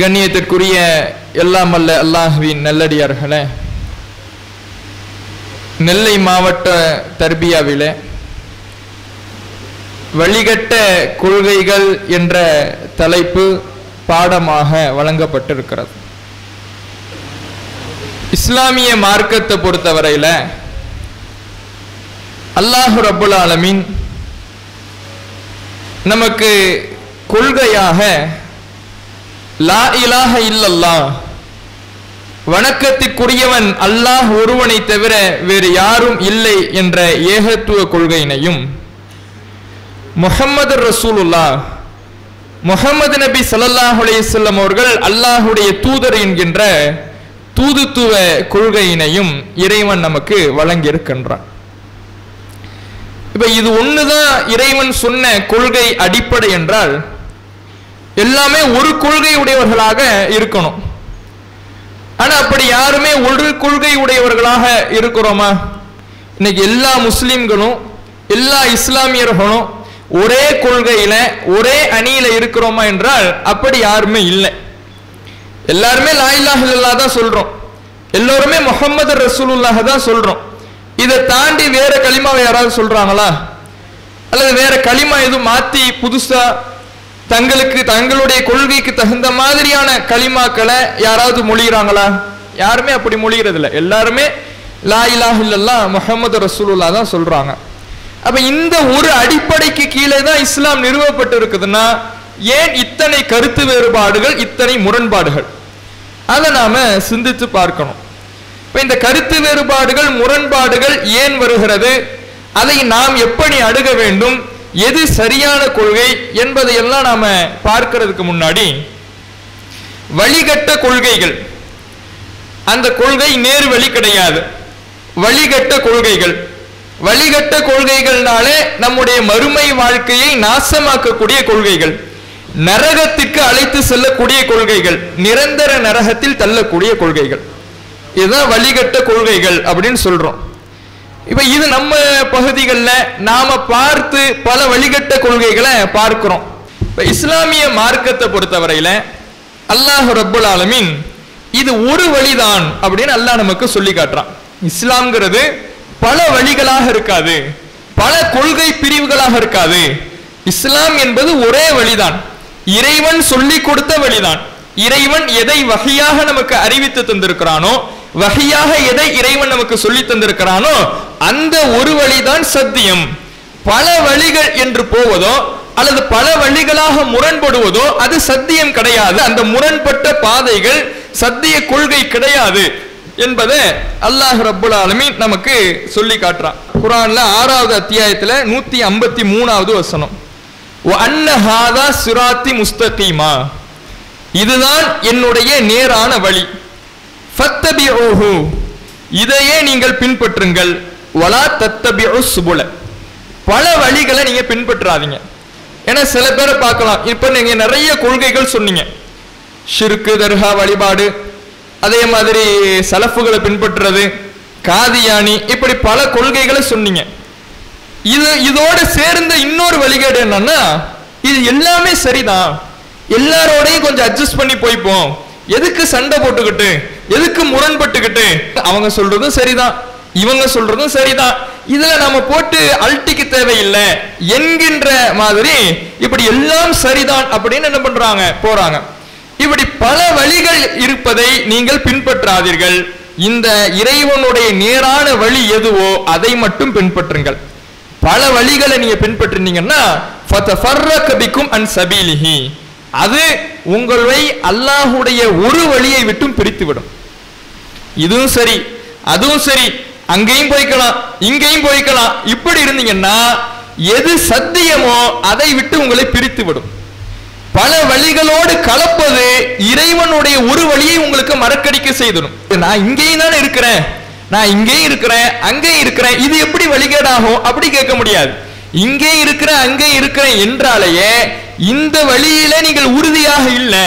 கண்ணியத்திற்குரிய எல்லாம் அல்ல அல்லாஹுவின் நல்லடியார்களே. நெல்லை மாவட்ட தர்பியாவில் வழிகட்ட கொள்கைகள் என்ற தலைப்பு பாடமாக வழங்கப்பட்டிருக்கிறது. இஸ்லாமிய மார்க்கத்தை பொறுத்தவரையில அல்லாஹு ரபுல் ஆலமின் நமக்கு கொள்கையாக லா இலாஹ இல்லல்லா வணக்கத்திற்குரியவன் அல்லாஹ் ஒருவனை தவிர வேறு யாரும் இல்லை என்ற ஏகத்துவ கொள்கையினையும் முஹம்மது ரசூலுல்லா முஹம்மது நபி ஸல்லல்லாஹு அலைஹி அவர்கள் அல்லாஹுடைய தூதர் என்கின்ற தூதுத்துவ கொள்கையினையும் இறைவன் நமக்கு வழங்கியிருக்கின்றான். இப்ப இது ஒண்ணுதான் இறைவன் சொன்ன கொள்கை அடிப்படை என்றால் எல்லாமே ஒரு கொள்கை உடையவர்களாக இருக்கணும். ஆனா அப்படி யாருமே ஒரு கொள்கை உடையவர்களாக இருக்கிறோமா? இன்னைக்கு எல்லா முஸ்லிம்களும் எல்லா இஸ்லாமியர்களும் ஒரே கொள்கையில ஒரே அணியில இருக்கிறோமா என்றால் அப்படி யாருமே இல்லை. எல்லாருமே லாயில்லாஹில்லா தான் சொல்றோம். எல்லோருமே முகமது ரசூலுல்லாக தான் சொல்றோம். இதை தாண்டி வேற களிமாவை யாராவது சொல்றாங்களா? அல்லது வேற களிமா எதுவும் மாத்தி புதுசா தங்களுக்கு தங்களுடைய கொள்கைக்கு தகுந்த மாதிரியான களிமாக்களை யாராவது மொழிகிறாங்களா? யாருமே அப்படி மொழிகிறது இல்லை எல்லாருமே லா இலாஹ் முகமது ரசூலுல்லா தான் சொல்றாங்க. அப்ப இந்த ஒரு அடிப்படைக்கு கீழே தான் இஸ்லாம் நிறுவப்பட்டு இருக்குதுன்னா ஏன் இத்தனை கருத்து வேறுபாடுகள் இத்தனை முரண்பாடுகள்? அதை நாம சிந்தித்து பார்க்கணும். இப்ப இந்த கருத்து வேறுபாடுகள் முரண்பாடுகள் ஏன் வருகிறது? அதை நாம் எப்படி அணுக வேண்டும்? எது சரியான கொள்கை என்பதையெல்லாம் நாம பார்க்கிறதுக்கு முன்னாடி வழிகட்ட கொள்கைகள். அந்த கொள்கை நேர் வழி கிடையாது. வழிகட்ட கொள்கைகள். வழிகட்ட கொள்கைகள்னாலே நம்முடைய மறுமை வாழ்க்கையை நாசமாக்கக்கூடிய கொள்கைகள். நரகத்திற்கு அழைத்து செல்லக்கூடிய கொள்கைகள். நிரந்தர நரகத்தில் தள்ளக்கூடிய கொள்கைகள். இதுதான் வழிகட்ட கொள்கைகள் அப்படின்னு சொல்றோம். இப்ப இது நம்ம பகுதிகளில் நாம பார்த்து பல வழிகட்ட கொள்கைகளை பார்க்கிறோம். இப்ப இஸ்லாமிய மார்க்கத்தை பொறுத்தவரையில அல்லாஹ் ரப்புல் ஆலமின் இது ஒரு வழிதான் அப்படின்னு அல்லாஹ் நமக்கு சொல்லி காட்டுறான். இஸ்லாம்ங்கிறது பல வழிகளாக இருக்காது பல கொள்கை பிரிவுகளாக இருக்காது. இஸ்லாம் என்பது ஒரே வழிதான். இறைவன் சொல்லி கொடுத்த வழிதான். இறைவன் எதை வகையாக நமக்கு அறிவித்து தந்திருக்கிறானோ வகையாக எதை இறைவன் நமக்கு சொல்லி தந்திருக்கிறானோ அந்த ஒரு வழிதான் சத்தியம். பல வழிகள் என்று போவதோ அல்லது பல வழிகளாக முரண்படுவதோ அது சத்தியம் கிடையாது. அந்த முரண்பட்ட பாதைகள் சத்திய கொள்கை கிடையாது என்பதை அல்லாஹ் ரபுல் ஆலமீன் நமக்கு சொல்லி காட்டுறான். குரான்ல ஆறாவது அத்தியாயத்துல நூத்தி ஐம்பத்தி மூணாவது வசனம். அன்னஹாதா சுராத்தி முஸ்தகீமா. இதுதான் என்னுடைய நேரான வழி. ஃபத்தபிஊஹு. இதையே நீங்கள் பின்பற்றுங்கள். வலா தத்தபிஉ சுபுல. பல வழிகளை நீங்க பின்பற்றாதீங்க. ஏன்னா சில பேரை பார்க்கலாம். இப்ப நீங்க நிறைய கொள்கைகள் சொன்னீங்க. ஷிருக்கு தர்கா வழிபாடு. அதே மாதிரி சலஃபுகளை பின்பற்றுறது. காதியானி இப்படி பல கொள்கைகளை சொன்னீங்க. இது இதோட சேர்ந்த இன்னொரு வழிகேடு என்னன்னா இது எல்லாமே சரிதான். எல்லாரோடையும் கொஞ்சம் அட்ஜஸ்ட் பண்ணி போய்ப்போம். எதுக்கு சண்டை போட்டுக்கிட்டு? எதுக்கு முரண்பட்டுக்கிட்டு அவங்க சொல்றதும் சரிதான் இவங்க சொல்றதும் சரிதான். இதுல நாம போட்டு அல்ட்டிக்கு தேவையில்லை. என்கின்ற மாதிரி இப்படி எல்லாம் சரிதான் அப்படின்னு என்ன பண்றாங்க? போறாங்க. இப்படி பல வழிகள் இருப்பதை நீங்கள் பின்பற்றாதீர்கள். இந்த இறைவனுடைய நேரான வழி எதுவோ அதை மட்டும் பின்பற்றுங்கள். பல வழிகளை நீங்க பின்பற்றினீங்கன்னா அன் சபீலிஹி. அது உங்களை அல்லாஹுடைய ஒரு வழியை விட்டும் பிரித்துவிடும். இதுவும் சரி அதுவும் சரி அங்கேயும் போய்க்கலாம் இங்கேயும் போய்க்கலாம். இப்படி இருந்தீங்கன்னா எது சத்தியமோ அதை விட்டு உங்களை பிரித்து விடும் பல வழிகளோடு கலப்பது இறைவனுடைய ஒரு வழியை உங்களுக்கு மறக்கடிக்க செய்திடும் நான் இங்கேயும் தானே இருக்கிறேன் நான் இங்கேயும் இருக்கிறேன் அங்கேயும் இருக்கிறேன். இது எப்படி வழிகேடாகும் அப்படி கேட்க முடியாது. இங்கே இருக்கிறேன் அங்கே இருக்கிறேன் என்றாலேயே இந்த வழியில நீங்கள் உறுதியாக இல்லை.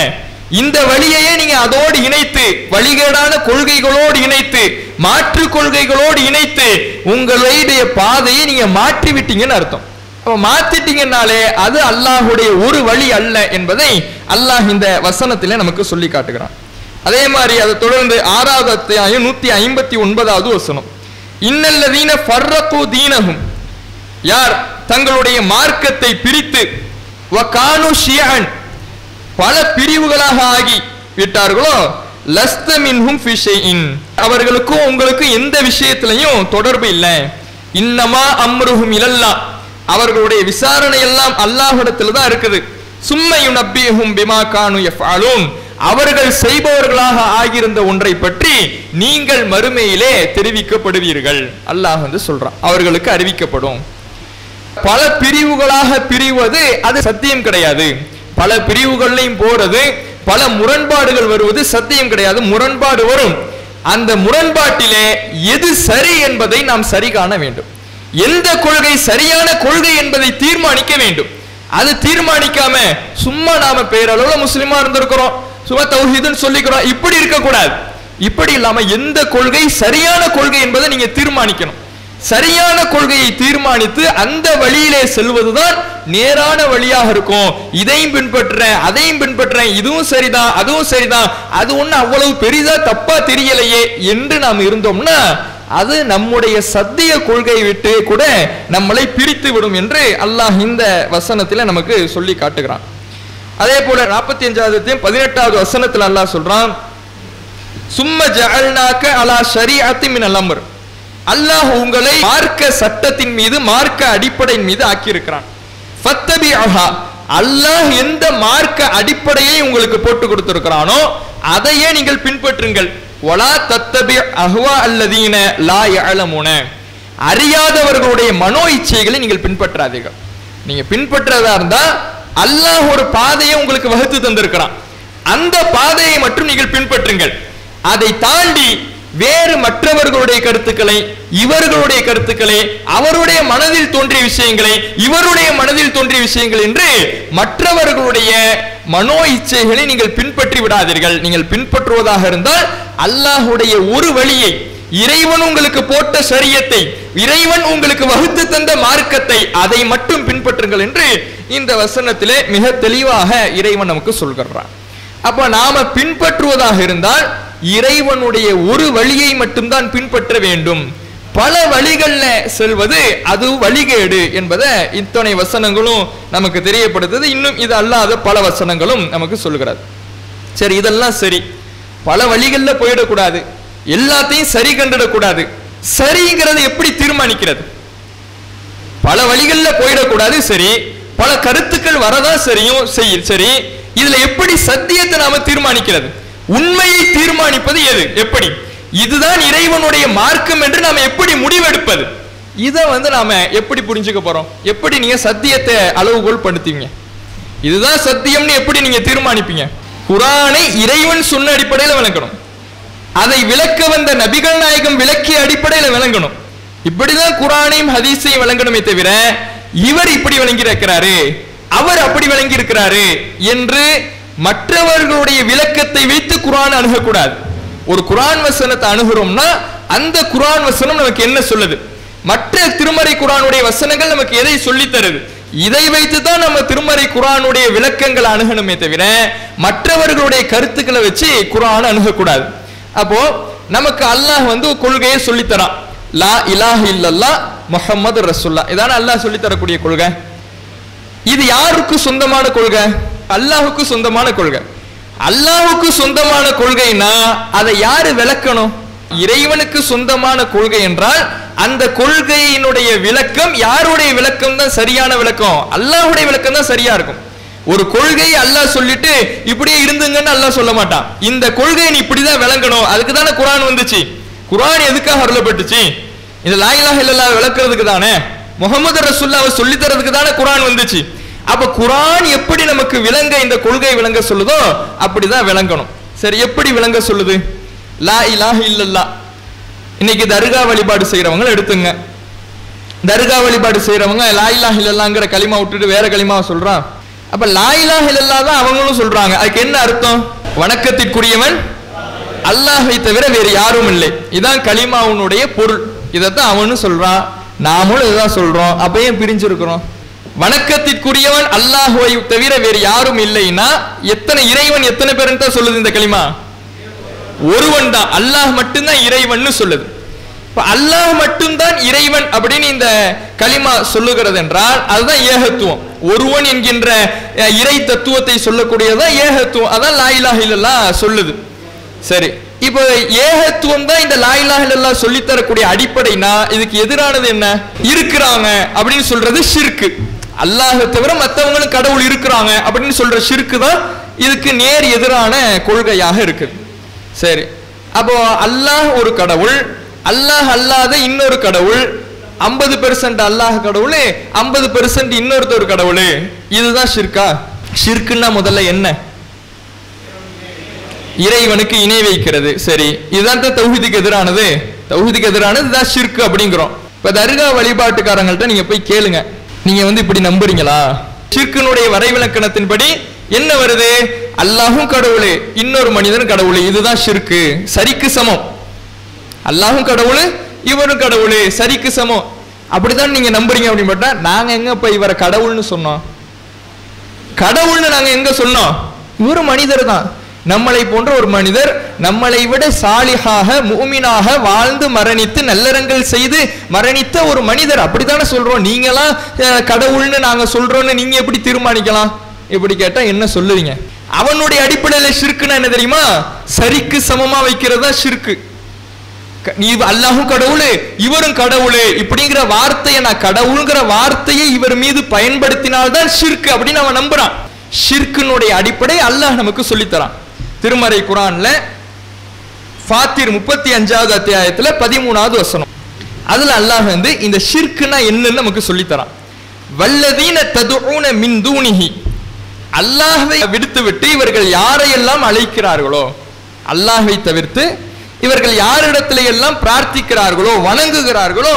இந்த வழியையே நீங்க அதோடு இணைத்து வழிகேடான கொள்கைகளோடு இணைத்து மாற்று கொள்கைகளோடு இணைத்து உங்களுடைய பாதையை நீங்க மாற்றி விட்டீங்கன்னு அர்த்தம். அப்ப மாத்திட்டீங்கன்னாலே அது அல்லாஹுடைய ஒரு வழி அல்ல என்பதை அல்லாஹ் இந்த வசனத்திலே நமக்கு சொல்லி காட்டுகிறான். அதே மாதிரி அதை தொடர்ந்து ஆறாவது அத்தியாயம் நூத்தி ஐம்பத்தி ஒன்பதாவது வசனம். இன்னல்லதீன ஃபர்ரகு தீனகும் யார் தங்களுடைய மார்க்கத்தை பிரித்து வகானு ஷியன் பல பிரிவுகளாக ஆகி விட்டார்களோ? லஸ்த மின்ஹும் ஃபி அவர்களுக்கும் உங்களுக்கும் எந்த விஷயத்திலையும் தொடர்பு இல்லை. இன்னமா அம்ருஹும் இலல்லா. அவர்களுடைய விசாரணை எல்லாம் அல்லாஹிடத்தில் தான் இருக்குது. சும்மையும் நப்பியஹும் பிமா கானு எஃபாலும் அவர்கள் செய்பவர்களாக ஆகியிருந்த ஒன்றை பற்றி நீங்கள் மறுமையிலே தெரிவிக்கப்படுவீர்கள். அல்லாஹ் வந்து சொல்றான். அவர்களுக்கு அறிவிக்கப்படும். பல பிரிவுகளாக பிரிவது அது சத்தியம் கிடையாது. பல பிரிவுகள்லையும் போறது பல முரண்பாடுகள் வருவது சத்தியம் கிடையாது முரண்பாடு வரும். அந்த முரண்பாட்டிலே எது சரி என்பதை நாம் சரி காண வேண்டும். எந்த கொள்கை சரியான கொள்கை என்பதை தீர்மானிக்க வேண்டும். அது தீர்மானிக்காம சும்மா நாம பேரளவுல முஸ்லிமா இருந்திருக்கிறோம் சும்மா தௌஹீதுன்னு சொல்லிக்கிறோம் இப்படி இருக்கக்கூடாது. இப்படி இல்லாம எந்த கொள்கை சரியான கொள்கை என்பதை நீங்க தீர்மானிக்கணும். சரியான கொள்கையை தீர்மானித்து அந்த வழியிலே செல்வதுதான் நேரான வழியாக இருக்கும். இதையும் பின்பற்றுறேன் அதையும் பின்பற்றுறேன் இதுவும் சரிதான் அதுவும் சரிதான். அது ஒண்ணு அவ்வளவு பெரிதா தப்பா தெரியலையே என்று நாம் இருந்தோம்னா அது நம்முடைய சத்திய கொள்கையை விட்டு கூட நம்மளை பிரித்து விடும் என்று அல்லாஹ் இந்த வசனத்துல நமக்கு சொல்லி காட்டுகிறான். அதே போல நாற்பத்தி அஞ்சாவது பதினெட்டாவது வசனத்தில் அல்லாஹ் சொல்றான் சும்ம ஜஅல்நாக்க அலா ஷரீஅத்தி மினல் அம்ர். அல்லாஹ் உங்களை மார்க்க சட்டத்தின் மீது மார்க்க அடிப்படையின் மீது ஆக்கியிருக்கிறான். அல்லாஹ் எந்த மார்க்க அடிப்படையை உங்களுக்கு போட்டு கொடுத்திருக்கிறானோ அதையே நீங்கள் பின்பற்றுங்கள். ஒலா தத்தபி அஹ்வா அல்லதீன லா அழமுன அறியாதவர்களுடைய மனோ இச்சைகளை நீங்கள் பின்பற்றாதீர்கள். நீங்க பின்பற்றதா இருந்தா அல்லாஹ் ஒரு பாதையை உங்களுக்கு வகுத்து தந்திருக்கிறான். அந்த பாதையை மட்டும் நீங்கள் பின்பற்றுங்கள். அதை தாண்டி வேறு மற்றவர்களுடைய கருத்துக்களை இவர்களுடைய கருத்துக்களை அவருடைய மனதில் தோன்றிய விஷயங்களை இவருடைய மனதில் தோன்றிய விஷயங்கள் என்று மற்றவர்களுடைய மனோ இச்சைகளை நீங்கள் பின்பற்றி விடாதீர்கள். நீங்கள் பின்பற்றுவதாக இருந்தால் அல்லாஹுடைய ஒரு வழியை இறைவன் உங்களுக்கு போட்ட சரியத்தை இறைவன் உங்களுக்கு வகுத்து தந்த மார்க்கத்தை அதை மட்டும் பின்பற்றுங்கள் என்று இந்த வசனத்திலே மிக தெளிவாக இறைவன் நமக்கு சொல்கிறான். அப்ப நாம பின்பற்றுவதாக இருந்தால் இறைவனுடைய ஒரு வழியை மட்டும்தான் பின்பற்ற வேண்டும். பல வழிகள்ல செல்வது அது வழிகேடு என்பதை இத்தனை வசனங்களும் நமக்கு தெரியப்படுத்துது. இன்னும் இது அல்லாத பல வசனங்களும் நமக்கு சொல்கிறது சரி இதெல்லாம் சரி. பல வழிகள்ல போயிடக்கூடாது. எல்லாத்தையும் சரி கண்டிடக்கூடாது. சரிங்கிறது எப்படி தீர்மானிக்கிறது? பல வழிகள்ல போயிடக்கூடாது சரி. பல கருத்துக்கள் வரதான் சரியும் செய் சரி. இதுல எப்படி சத்தியத்தை நாம தீர்மானிக்கிறது? உண்மையை தீர்மானிப்பது எது? எப்படி? இதுதான் இறைவனுடைய மார்க்கம் என்று நாம எப்படி முடிவெடுப்பது? இதை வந்து நாம எப்படி புரிஞ்சுக்க போறோம்? எப்படி நீங்க சத்தியத்தை அளவுகோல் படுத்துவீங்க இதுதான் சத்தியம்னு எப்படி நீங்க தீர்மானிப்பீங்க? குரானை இறைவன் சொன்ன அடிப்படையில் விளக்கணும் அதை விளக்க வந்த நபிகள் நாயகம் விளக்கிய அடிப்படையில் விளங்கணும். இப்படிதான் குரானையும் ஹதீஸையும் விளங்கணுமே தவிர இவர் இப்படி விளங்கி இருக்கிறாரு அவர் அப்படி விளங்கி இருக்கிறாரு என்று மற்றவர்களுடைய விளக்கத்தை வைத்து குரான் அணுகக்கூடாது. ஒரு குரான் வசனத்தை அணுகிறோம்னா அந்த குரான் வசனம் நமக்கு என்ன சொல்லுது? மற்ற திருமறை குரானுடைய வசனங்கள் நமக்கு எதை சொல்லி தருது? இதை வைத்து தான் நம்ம திருமறை குரானுடைய விளக்கங்களை அணுகணுமே தவிர மற்றவர்களுடைய கருத்துக்களை வச்சு குரான் அணுகக்கூடாது. அப்போ நமக்கு அல்லாஹ் வந்து கொள்கையை சொல்லித்தரான் லா இலாஹ் இல்லல்லா முஹம்மது ரசுல்லா இதான அல்லாஹ் சொல்லித் தரக்கூடிய கொள்கை? இது யாருக்கு சொந்தமான கொள்கை? அல்லாஹுக்கு சொந்தமான கொள்கை. அல்லாஹுக்கு சொந்தமான கொள்கைனா அதை யாரு விளக்கணும்? இறைவனுக்கு சொந்தமான கொள்கை என்றால் அந்த கொள்கையினுடைய விளக்கம் யாருடைய விளக்கம் தான் சரியான விளக்கம்? அல்லாஹுடைய விளக்கம் தான் சரியா இருக்கும். ஒரு கொள்கையை அல்லாஹ் சொல்லிட்டு இப்படியே இருந்துங்கன்னு அல்லாஹ் சொல்ல மாட்டான். இந்த கொள்கையை நீ இப்படிதான் விளங்கணும். அதுக்கு தானே குரான் வந்துச்சு. குரான் எதுக்காக அருளப்பட்டுச்சு? இந்த லாயிலாக இல்லல்லா விளக்குறதுக்கு தானே? முகமது ரசுல்லாவை சொல்லி தரதுக்கு தானே குரான் வந்துச்சு. அப்ப குரான் எப்படி நமக்கு விளங்க இந்த கொள்கை விளங்க சொல்லுதோ அப்படிதான் விளங்கணும். சரி எப்படி விளங்க சொல்லுது? லா இலாஹ இல்லல்லா. இன்னைக்கு தர்கா வழிபாடு செய்யறவங்க எடுத்துங்க. தர்கா வழிபாடு செய்யறவங்க லா இலாஹ இல்லல்லாங்கிற களிமா விட்டுட்டு வேற களிமா சொல்றான் அப்ப லா இலாஹ இல்லல்லா தான் அவங்களும் சொல்றாங்க. அதுக்கு என்ன அர்த்தம்? வணக்கத்திற்குரியவன் அல்லாஹை தவிர வேறு யாரும் இல்லை. இதான் களிமாவுனுடைய பொருள். இதைத்தான் அவனும் சொல்றான் நாமளும் இதான் சொல்றோம். அப்ப ஏன் பிரிஞ்சிருக்கிறோம்? வணக்கத்திற்குரியவன் அல்லாஹுவை தவிர வேறு யாரும் இல்லைன்னா எத்தனை இறைவன் எத்தனை பேருன்னு தான் சொல்லுது இந்த களிமா? ஒருவன் தான். அல்லாஹ் மட்டும்தான் இறைவன் சொல்லுது. இப்போ அல்லாஹ் மட்டும்தான் இறைவன் அப்படின்னு இந்த களிமா சொல்லுகிறது என்றால் அதுதான் ஏகத்துவம். ஒருவன் என்கின்ற அஹ், இறை தத்துவத்தை சொல்லக்கூடியதான் ஏகத்துவம். அதான் லா இலாஹ சொல்லுது. சரி. இப்போ ஏகத்துவம் தான் இந்த லா இலாஹ சொல்லித்தரக்கூடிய சொல்லித் தரக்கூடிய அடிப்படைனா இதுக்கு எதிரானது என்ன? இருக்கிறாங்க அப்படின்னு சொல்றது ஷிர்கு அல்லாஹ தவிர மற்றவங்களும் கடவுள் இருக்கிறாங்க அப்படின்னு சொல்ற ஷிர்கு தான் இதுக்கு நேர் எதிரான கொள்கையாக இருக்குது. சரி. அப்போ அல்லாஹ் ஒரு கடவுள் அல்லாஹ் அல்லாத இன்னொரு கடவுள் ஐம்பது பெர்சன்ட் அல்லாஹ் கடவுள் ஐம்பது பெர்சன்ட் இன்னொருத்தர் கடவுள் இதுதான் ஷிர்கா ஷிர்க்குன்னா முதல்ல என்ன? இறைவனுக்கு இணை வைக்கிறது. சரி. இதுதான் தான் தௌஹீதுக்கு எதிரானது. தௌஹீதுக்கு எதிரானது இதுதான் ஷிர்க்கு அப்படிங்கிறோம். இப்ப தர்கா வழிபாட்டுக்காரங்கள்ட்ட நீங்க போய் கேளுங்க. நீங்க வந்து இப்படி நம்புறீங்களா? ஷிர்கினுடைய வரைவிலக்கணத்தின்படி என்ன வருது? அல்லாஹும் கடவுள் இன்னொரு மனிதன் கடவுள் இதுதான் ஷிர்கு சரிக்கு சமம். அல்லாஹும் கடவுள் இவரும் கடவுள் சரிக்கு சமம். அப்படிதான் நீங்க நம்புறீங்க அப்படின்னு பார்த்தா நாங்க எங்க இப்ப இவரை கடவுள்னு சொன்னோம்? கடவுள்னு நாங்க எங்க சொன்னோம்? இவரும் மனிதர் தான். நம்மளை போன்ற ஒரு மனிதர் நம்மளை விட சாலிகாக மூமினாக வாழ்ந்து மரணித்து நல்லறங்கள் செய்து மரணித்த ஒரு மனிதர். அப்படித்தானே சொல்றோம். நீங்களாம் கடவுள்னு நாங்க சொல்றோம்னு நீங்க எப்படி தீர்மானிக்கலாம்? இப்படி கேட்டா என்ன சொல்லுவீங்க? அவனுடைய அடிப்படையில ஷிர்க்குன்னா என்ன தெரியுமா? சரிக்கு சமமா வைக்கிறது தான் ஷிர்க்கு நீ அல்லாஹும் கடவுளு இவரும் கடவுளு. இப்படிங்கிற வார்த்தையை நான் கடவுளுங்கிற வார்த்தையை இவர் மீது பயன்படுத்தினால்தான் ஷிர்க்கு அப்படின்னு அவன் நம்புறான். ஷிர்க்குனுடைய அடிப்படை அல்லாஹ் நமக்கு சொல்லித்தரான். திருமறை குரான்ல ஃபாத்திர் முப்பத்தி அஞ்சாவது அத்தியாயத்துல பதிமூணாவது வசனம். அதுல அல்லாஹ் வந்து இந்த ஷிர்க்குனா என்னன்னு நமக்கு சொல்லித்தரான். வல்லதீன ததுன மின் தூணிகி அல்லாஹ்வை விடுத்து விட்டு இவர்கள் யாரையெல்லாம் அழைக்கிறார்களோ அல்லாஹை தவிர்த்து இவர்கள் யாரிடத்திலே எல்லாம் பிரார்த்திக்கிறார்களோ வணங்குகிறார்களோ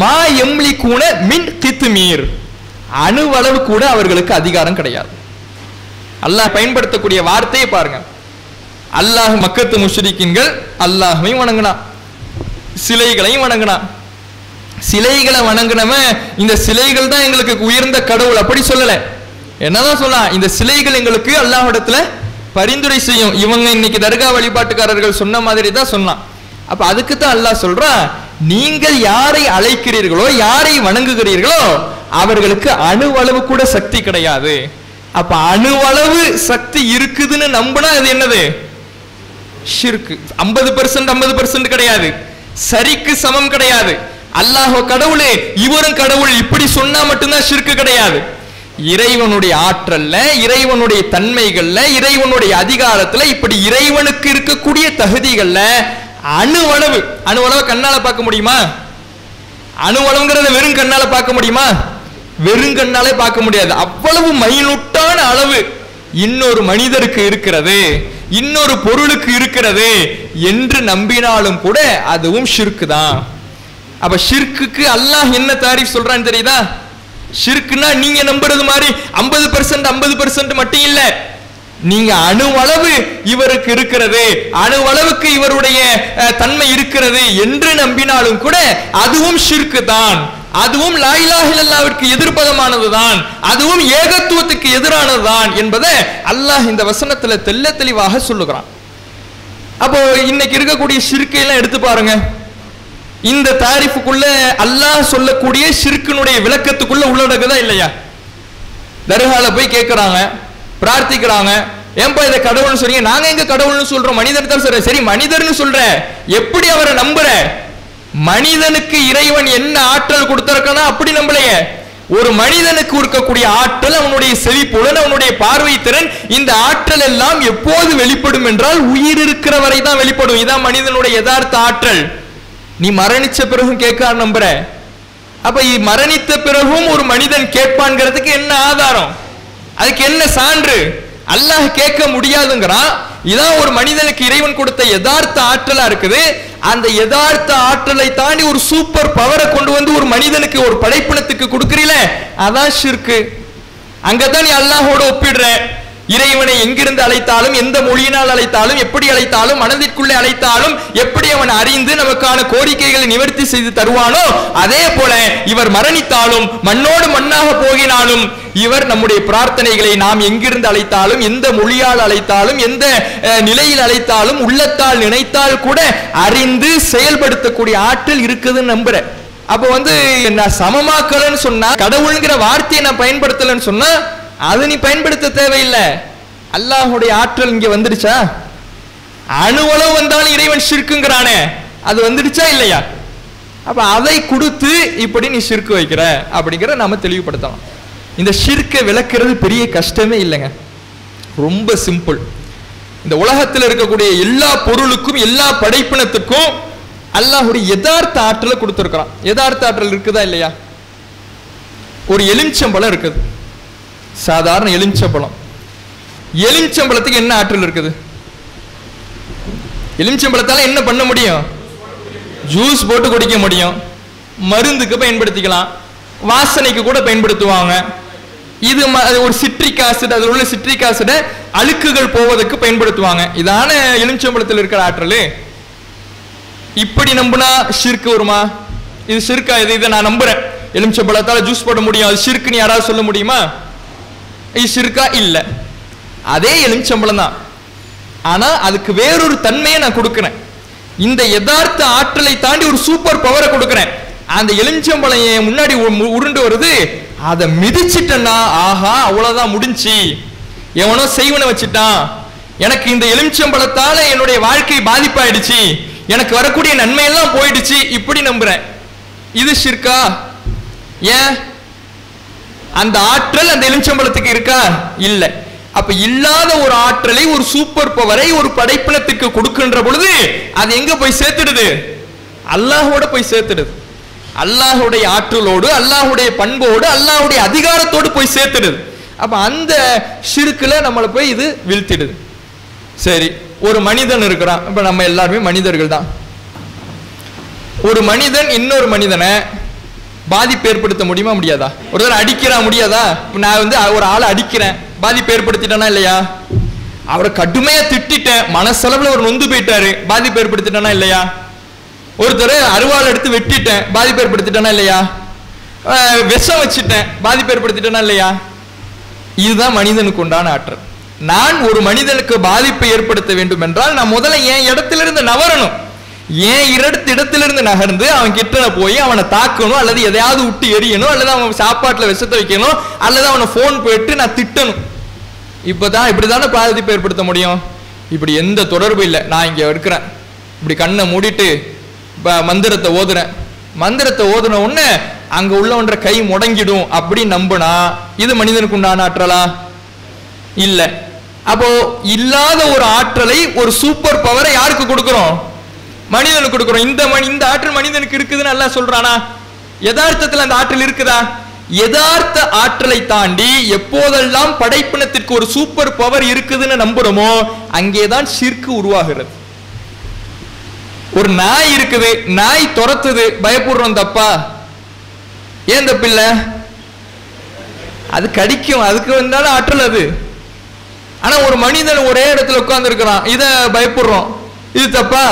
மா எம்லி கூன மின் தித்துமீர் அணுவளவு கூட அவர்களுக்கு அதிகாரம் கிடையாது. அல்லாஹ் பயன்படுத்தக்கூடிய வார்த்தையை பாருங்க. அல்லாஹ் மக்கத்து முஷ்ரிக்கின்கள் அல்லாஹையும் வணங்கினான் சிலைகளையும் வணங்கினான் சிலைகளை வணங்கினவன் இந்த சிலைகள் தான் எங்களுக்கு உயர்ந்த கடவுள் அப்படி சொல்லல. என்னதான் சொல்லலாம் இந்த சிலைகள் எங்களுக்கு அல்லாஹிடத்துல பரிந்துரை செய்யும். இவங்க இன்னைக்கு தர்கா வழிபாட்டுக்காரர்கள் சொன்ன மாதிரி தான் சொன்னான். அப்ப அதுக்கு தான் அல்லாஹ் சொல்றான் நீங்கள் யாரை அழைக்கிறீர்களோ யாரை வணங்குகிறீர்களோ அவர்களுக்கு அணுவளவு கூட சக்தி கிடையாது. அப்ப அணுவளவு சக்தி இருக்குதுன்னு நம்பினா அது என்னது? ஷிர்கு ஐம்பது பெர்சன்ட் ஐம்பது பெர்சன்ட் கிடையாது. சரிக்கு சமம் கிடையாது. அல்லாஹோ கடவுளே இவரும் கடவுள். இப்படி சொன்னா மட்டும்தான் ஷிர்கு கிடையாது. இறைவனுடைய ஆற்றல்ல இறைவனுடைய தன்மைகள்ல இறைவனுடைய அதிகாரத்துல இப்படி இறைவனுக்கு இருக்கக்கூடிய தகுதிகள்ல அணுவளவு அணுவளவு கண்ணால பார்க்க முடியுமா? அணுவளவுங்கிறத வெறும் கண்ணால பார்க்க முடியுமா? வெறும் கண்ணாலே பார்க்க முடியாது. அவ்வளவு மைனூட்டான அளவு இன்னொரு மனிதருக்கு இருக்கிறது. இன்னொரு பொருளுக்கு இருக்கிறது என்று நம்பினாலும் கூட அதுவும் ஷிர்க்கு தான் அப்ப ஷிர்க்குக்கு அல்லாஹ் என்ன தாரிஃப் சொல்றான்னு தெரியுதா? ஷிர்க்குனா நீங்க நம்புறது மாதிரி ஐம்பது பெர்சன்ட் ஐம்பது பெர்சன்ட் மட்டும் இல்ல. நீங்க அணுவளவு இவருக்கு இருக்கிறது அணுவளவுக்கு இவருடைய தன்மை இருக்கிறது என்று நம்பினாலும் கூட அதுவும் ஷிர்க்கு தான் அதுவும் லாயிலாஹில்லாவிற்கு எதிர்ப்பதமானதுதான். அதுவும் ஏகத்துவத்துக்கு எதிரானதுதான் என்பதை அல்லாஹ் இந்த வசனத்துல தெள்ள தெளிவாக சொல்லுகிறான். அப்போ இன்னைக்கு இருக்கக்கூடிய சிறுக்கையெல்லாம் எடுத்து பாருங்க. இந்த தாரிஃபுக்குள்ள அல்லாஹ் சொல்லக்கூடிய ஷிர்க்கினுடைய விளக்கத்துக்குள்ள உள்ளடக்குதா இல்லையா? தர்கால போய் கேட்கிறாங்க பிரார்த்திக்கிறாங்க. ஏன்பா இதை கடவுள்னு சொல்றீங்க நாங்க எங்க கடவுள்னு சொல்றோம்? மனிதர் தான் சொல்ற சரி மனிதர்னு சொல்ற எப்படி அவரை நம்புற? மனிதனுக்கு இறைவன் என்ன ஆற்றல் கொடுத்திருக்கனா அப்படி நம்பலையே. ஒரு மனிதனுக்கு இருக்கக்கூடிய ஆற்றல் அவனுடைய செவிப்புலன் அவனுடைய பார்வை திறன் இந்த ஆற்றல் எல்லாம் எப்போது வெளிப்படும் என்றால் உயிர் இருக்கிற வரை தான் வெளிப்படும். இதான் மனிதனுடைய யதார்த்த ஆற்றல். நீ மரணிச்ச பிறகும் கேட்கார் நம்புற. அப்ப மரணித்த பிறகும் ஒரு மனிதன் கேட்பான்கிறதுக்கு என்ன ஆதாரம்? அதுக்கு என்ன சான்று? அல்லாஹ் கேட்க முடியாதுங்கிறான். இதான் ஒரு மனிதனுக்கு இறைவன் கொடுத்த யதார்த்த ஆற்றலா இருக்குது. அந்த யதார்த்த ஆற்றலை தாண்டி ஒரு சூப்பர் பவரை கொண்டு வந்து ஒரு மனிதனுக்கு ஒரு படைப்பினத்துக்கு கொடுக்குறீல அதான் ஷிர்கு அங்கதான் நீ அல்லாஹோட ஒப்பிடுற. இறைவனை எங்கிருந்து அழைத்தாலும் எந்த மொழியினால் அழைத்தாலும் எப்படி அழைத்தாலும் மனதிற்குள்ளே அழைத்தாலும் எப்படி அவன் அறிந்து நமக்கான கோரிக்கைகளை நிவர்த்தி செய்து தருவானோ அதே போல இவர் மரணித்தாலும் மண்ணோடு மண்ணாக போகினாலும் இவர் நம்முடைய பிரார்த்தனைகளை நாம் எங்கிருந்து அழைத்தாலும் எந்த மொழியால் அழைத்தாலும் எந்த அஹ், நிலையில் அழைத்தாலும் உள்ளத்தால் நினைத்தால் கூட அறிந்து செயல்படுத்தக்கூடிய ஆற்றல் இருக்குதுன்னு நம்புறேன். அப்ப வந்து நான் சமமாக்கலன்னு சொன்னா கடவுள்ங்கிற வார்த்தையை நான் பயன்படுத்தலன்னு சொன்னா அது நீ பயன்படுத்த தேவையில்லை. அல்லாஹுடைய ஆற்றல் இங்க வந்துடுச்சா? அணுவளவு வந்தாலும் இறைவன் ஷிர்க்குங்கிறானே அது வந்துடுச்சா இல்லையா? அப்ப அதை கொடுத்து இப்படி நீ சிற்கு வைக்கிற அப்படிங்கிற நாம தெளிவுபடுத்தலாம். இந்த ஷிர்க்கை விளக்குறது பெரிய கஷ்டமே இல்லைங்க. ரொம்ப சிம்பிள் இந்த உலகத்தில் இருக்கக்கூடிய எல்லா பொருளுக்கும் எல்லா படைப்பினத்துக்கும் அல்லாஹுடைய யதார்த்த ஆற்றலை கொடுத்துருக்கிறான். யதார்த்த ஆற்றல் இருக்குதா இல்லையா? ஒரு எலுமிச்சம்பழம் இருக்குது. சாதாரண எலுமிச்சம்பழம். எலுமிச்சம்பழத்துக்கு என்ன ஆற்றல் இருக்குது? எலுமிச்சம்பழத்தால என்ன பண்ண முடியும்? ஜூஸ் போட்டு குடிக்க முடியும். மருந்துக்கு பயன்படுத்திக்கலாம். வாசனைக்கு கூட பயன்படுத்துவாங்க. இது ஒரு சிட்ரிக் ஆசிட் அதில் உள்ள சிட்ரிக் ஆசிட அழுக்குகள் போவதற்கு பயன்படுத்துவாங்க. இதான எலுமிச்சம்பழத்தில் இருக்கிற ஆற்றல். இப்படி நம்புனா ஷிர்க்கு வருமா? இது ஷிர்கா இது இதை நான் நம்புறேன். எலுமிச்சம்பழத்தால் ஜூஸ் போட முடியும். அது ஷிர்க்குன்னு யாராவது சொல்ல முடியுமா? ஷிர்கா இல்லை. அதே எலுமிச்சம்பளம் தான். ஆனால் அதுக்கு வேறொரு தன்மையை நான் கொடுக்குறேன். இந்த யதார்த்த ஆற்றலை தாண்டி ஒரு சூப்பர் பவரை கொடுக்குறேன். அந்த எலுமிச்சம்பளம் என் முன்னாடி உ- உருண்டு வருது. அதை மிதிச்சிட்டேன்னா ஆஹா அவ்வளோதான் முடிஞ்சு. எவனோ செய்வனை வச்சுட்டான். எனக்கு இந்த எலுமிச்சம்பழத்தால என்னுடைய வாழ்க்கை பாதிப்பாயிடுச்சு. எனக்கு வரக்கூடிய நன்மையெல்லாம் போயிடுச்சு. இப்படி நம்புறேன். இது ஷிர்கா ஏன்? அந்த ஆற்றல் அந்த எலுமிச்சம்பழத்துக்கு இருக்கா? இல்லை. அப்ப இல்லாத ஒரு ஆற்றலை ஒரு சூப்பர் பவரை ஒரு படைப்பினத்துக்கு கொடுக்கின்ற பொழுது அது எங்க போய் சேர்த்துடுது? அல்லாஹோட போய் சேர்த்துடுது. அல்லாஹுடைய ஆற்றலோடு அல்லாஹுடைய பண்போடு அல்லாஹுடைய அதிகாரத்தோடு போய் சேர்த்துடுது. அப்ப அந்த சிறுக்குல நம்மளை போய் இது வீழ்த்திடுது. சரி ஒரு மனிதன் இருக்கிறான். இப்ப நம்ம எல்லாருமே மனிதர்கள் தான். ஒரு மனிதன் இன்னொரு மனிதனை பாதிப்பு ஏற்படுத்த முடியுமா முடியாதா? ஒருத்தர் அடிக்கிறான் முடியாதா? நான் வந்து ஒரு ஆளை அடிக்கிறேன். பாதிப்பு ஏற்படுத்திட்டேனா இல்லையா? அவரை கடுமையா திட்டிட்டேன். மனசளவில் ஒரு நொந்து போயிட்டாரு. பாதிப்பு ஏற்படுத்திட்டேனா இல்லையா? ஒருத்தர் அருவாள் எடுத்து வெட்டிட்டேன். பாதிப்பு ஏற்படுத்திட்டேனா இல்லையா? விஷம் வச்சுட்டேன். பாதிப்பு ஏற்படுத்திட்டேனா இல்லையா? இதுதான் மனிதனுக்கு உண்டான ஆற்றல். நான் ஒரு மனிதனுக்கு பாதிப்பை ஏற்படுத்த வேண்டும் என்றால் நான் முதல்ல என் இடத்திலிருந்து நவரணும். ஏன் இடத்து இடத்திலிருந்து நகர்ந்து அவன் கிட்ட போய் அவனை தாக்கணும் அல்லது எதையாவது விட்டு எரியணும் அல்லது அவன் சாப்பாட்டில் விஷத்தை வைக்கணும் அல்லது அவனை ஃபோன் போயிட்டு நான் திட்டணும். இப்போதான் இப்படி தானே பாதிப்பு ஏற்படுத்த முடியும்? இப்படி எந்த தொடர்பு இல்லை. நான் இங்கே இருக்கிறேன். இப்படி கண்ணை மூடிட்டு மந்திரத்தை ஓதுறேன். மந்திரத்தை ஓதுன உடனே அங்கே உள்ளவன்ற கை முடங்கிடும் அப்படின்னு நம்பினா இது மனிதனுக்கு உண்டான ஆற்றலா? இல்லை. அப்போ இல்லாத ஒரு ஆற்றலை ஒரு சூப்பர் பவரை யாருக்கு கொடுக்குறோம்? மனிதனுக்கு கொடுக்குறோம். இந்த மனி இந்த ஆற்றல் மனிதனுக்கு இருக்குதுன்னு எல்லாம் சொல்றானா? யதார்த்தத்தில் அந்த ஆற்றல் இருக்குதா? யதார்த்த ஆற்றலை தாண்டி எப்போதெல்லாம் படைப்பினத்திற்கு ஒரு சூப்பர் பவர் இருக்குதுன்னு நம்புறோமோ அங்கேதான் சிற்கு உருவாகிறது. ஒரு நாய் இருக்குது நாய் துரத்துது பயப்படுறோம் தப்பா? ஏன் தப்பில்ல அது கடிக்கும் அதுக்கு வந்தாலும் ஆற்றல் அது. ஆனா ஒரு மனிதன் ஒரே இடத்துல உட்கார்ந்து இருக்கிறான் இத பயப்படுறோம். இது தப்பா?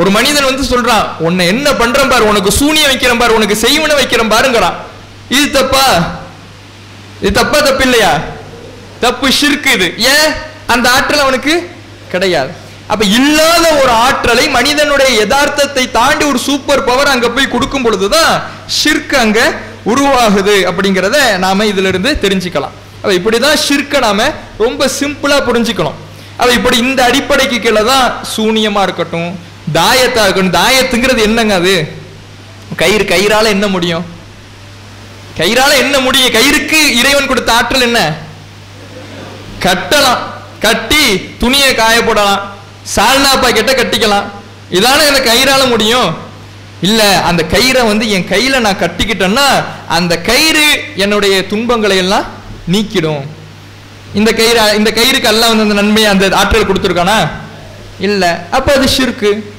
ஒரு மனிதன் வந்து சொல்றான் உன்னை என்ன பண்றேன் பாரு உனக்கு சூனியம் வைக்கிறேன் பாரு உனக்கு செய்வன வைக்கிறேன் பாருங்கிறான் இது தப்பா? இது தப்பா தப்பு இல்லையா தப்பு ஷிர்க் இது. ஏன்? அந்த ஆற்றல் அவனுக்கு கிடையாது. அப்ப இல்லாத ஒரு ஆற்றலை மனிதனுடைய யதார்த்தத்தை தாண்டி ஒரு சூப்பர் பவர் அங்க போய் கொடுக்கும் பொழுதுதான் ஷிர்க் அங்க உருவாகுது அப்படிங்கிறத நாம இதுல இருந்து தெரிஞ்சுக்கலாம். அப்ப இப்படிதான் ஷிர்க்கை நாம ரொம்ப சிம்பிளா புரிஞ்சுக்கணும். அப்ப இப்படி இந்த அடிப்படைக்கு கீழே தான் சூனியமா இருக்கட்டும் தாயத்தா இருக்கணும். தாயத்துங்கிறது என்னங்க அது? கயிறு கயிறால என்ன முடியும்? கயிறால என்ன முடியும்? கயிறுக்கு இறைவன் கொடுத்த ஆற்றல் என்ன? கட்டலாம். கட்டி துணியை காய போடலாம். சால்னா பாக்கெட்டை கட்டிக்கலாம். இதான இந்த கயிறால முடியும்? இல்ல அந்த கயிறை வந்து என் கையில நான் கட்டிக்கிட்டேன்னா அந்த கயிறு என்னுடைய துன்பங்களை எல்லாம் நீக்கிடும். இந்த கயிறு இந்த கயிறுக்கு அல்லாஹ் வந்து அந்த நன்மையை அந்த ஆற்றல் கொடுத்துருக்கானா? இல்ல. அப்ப அது ஷிருக்கு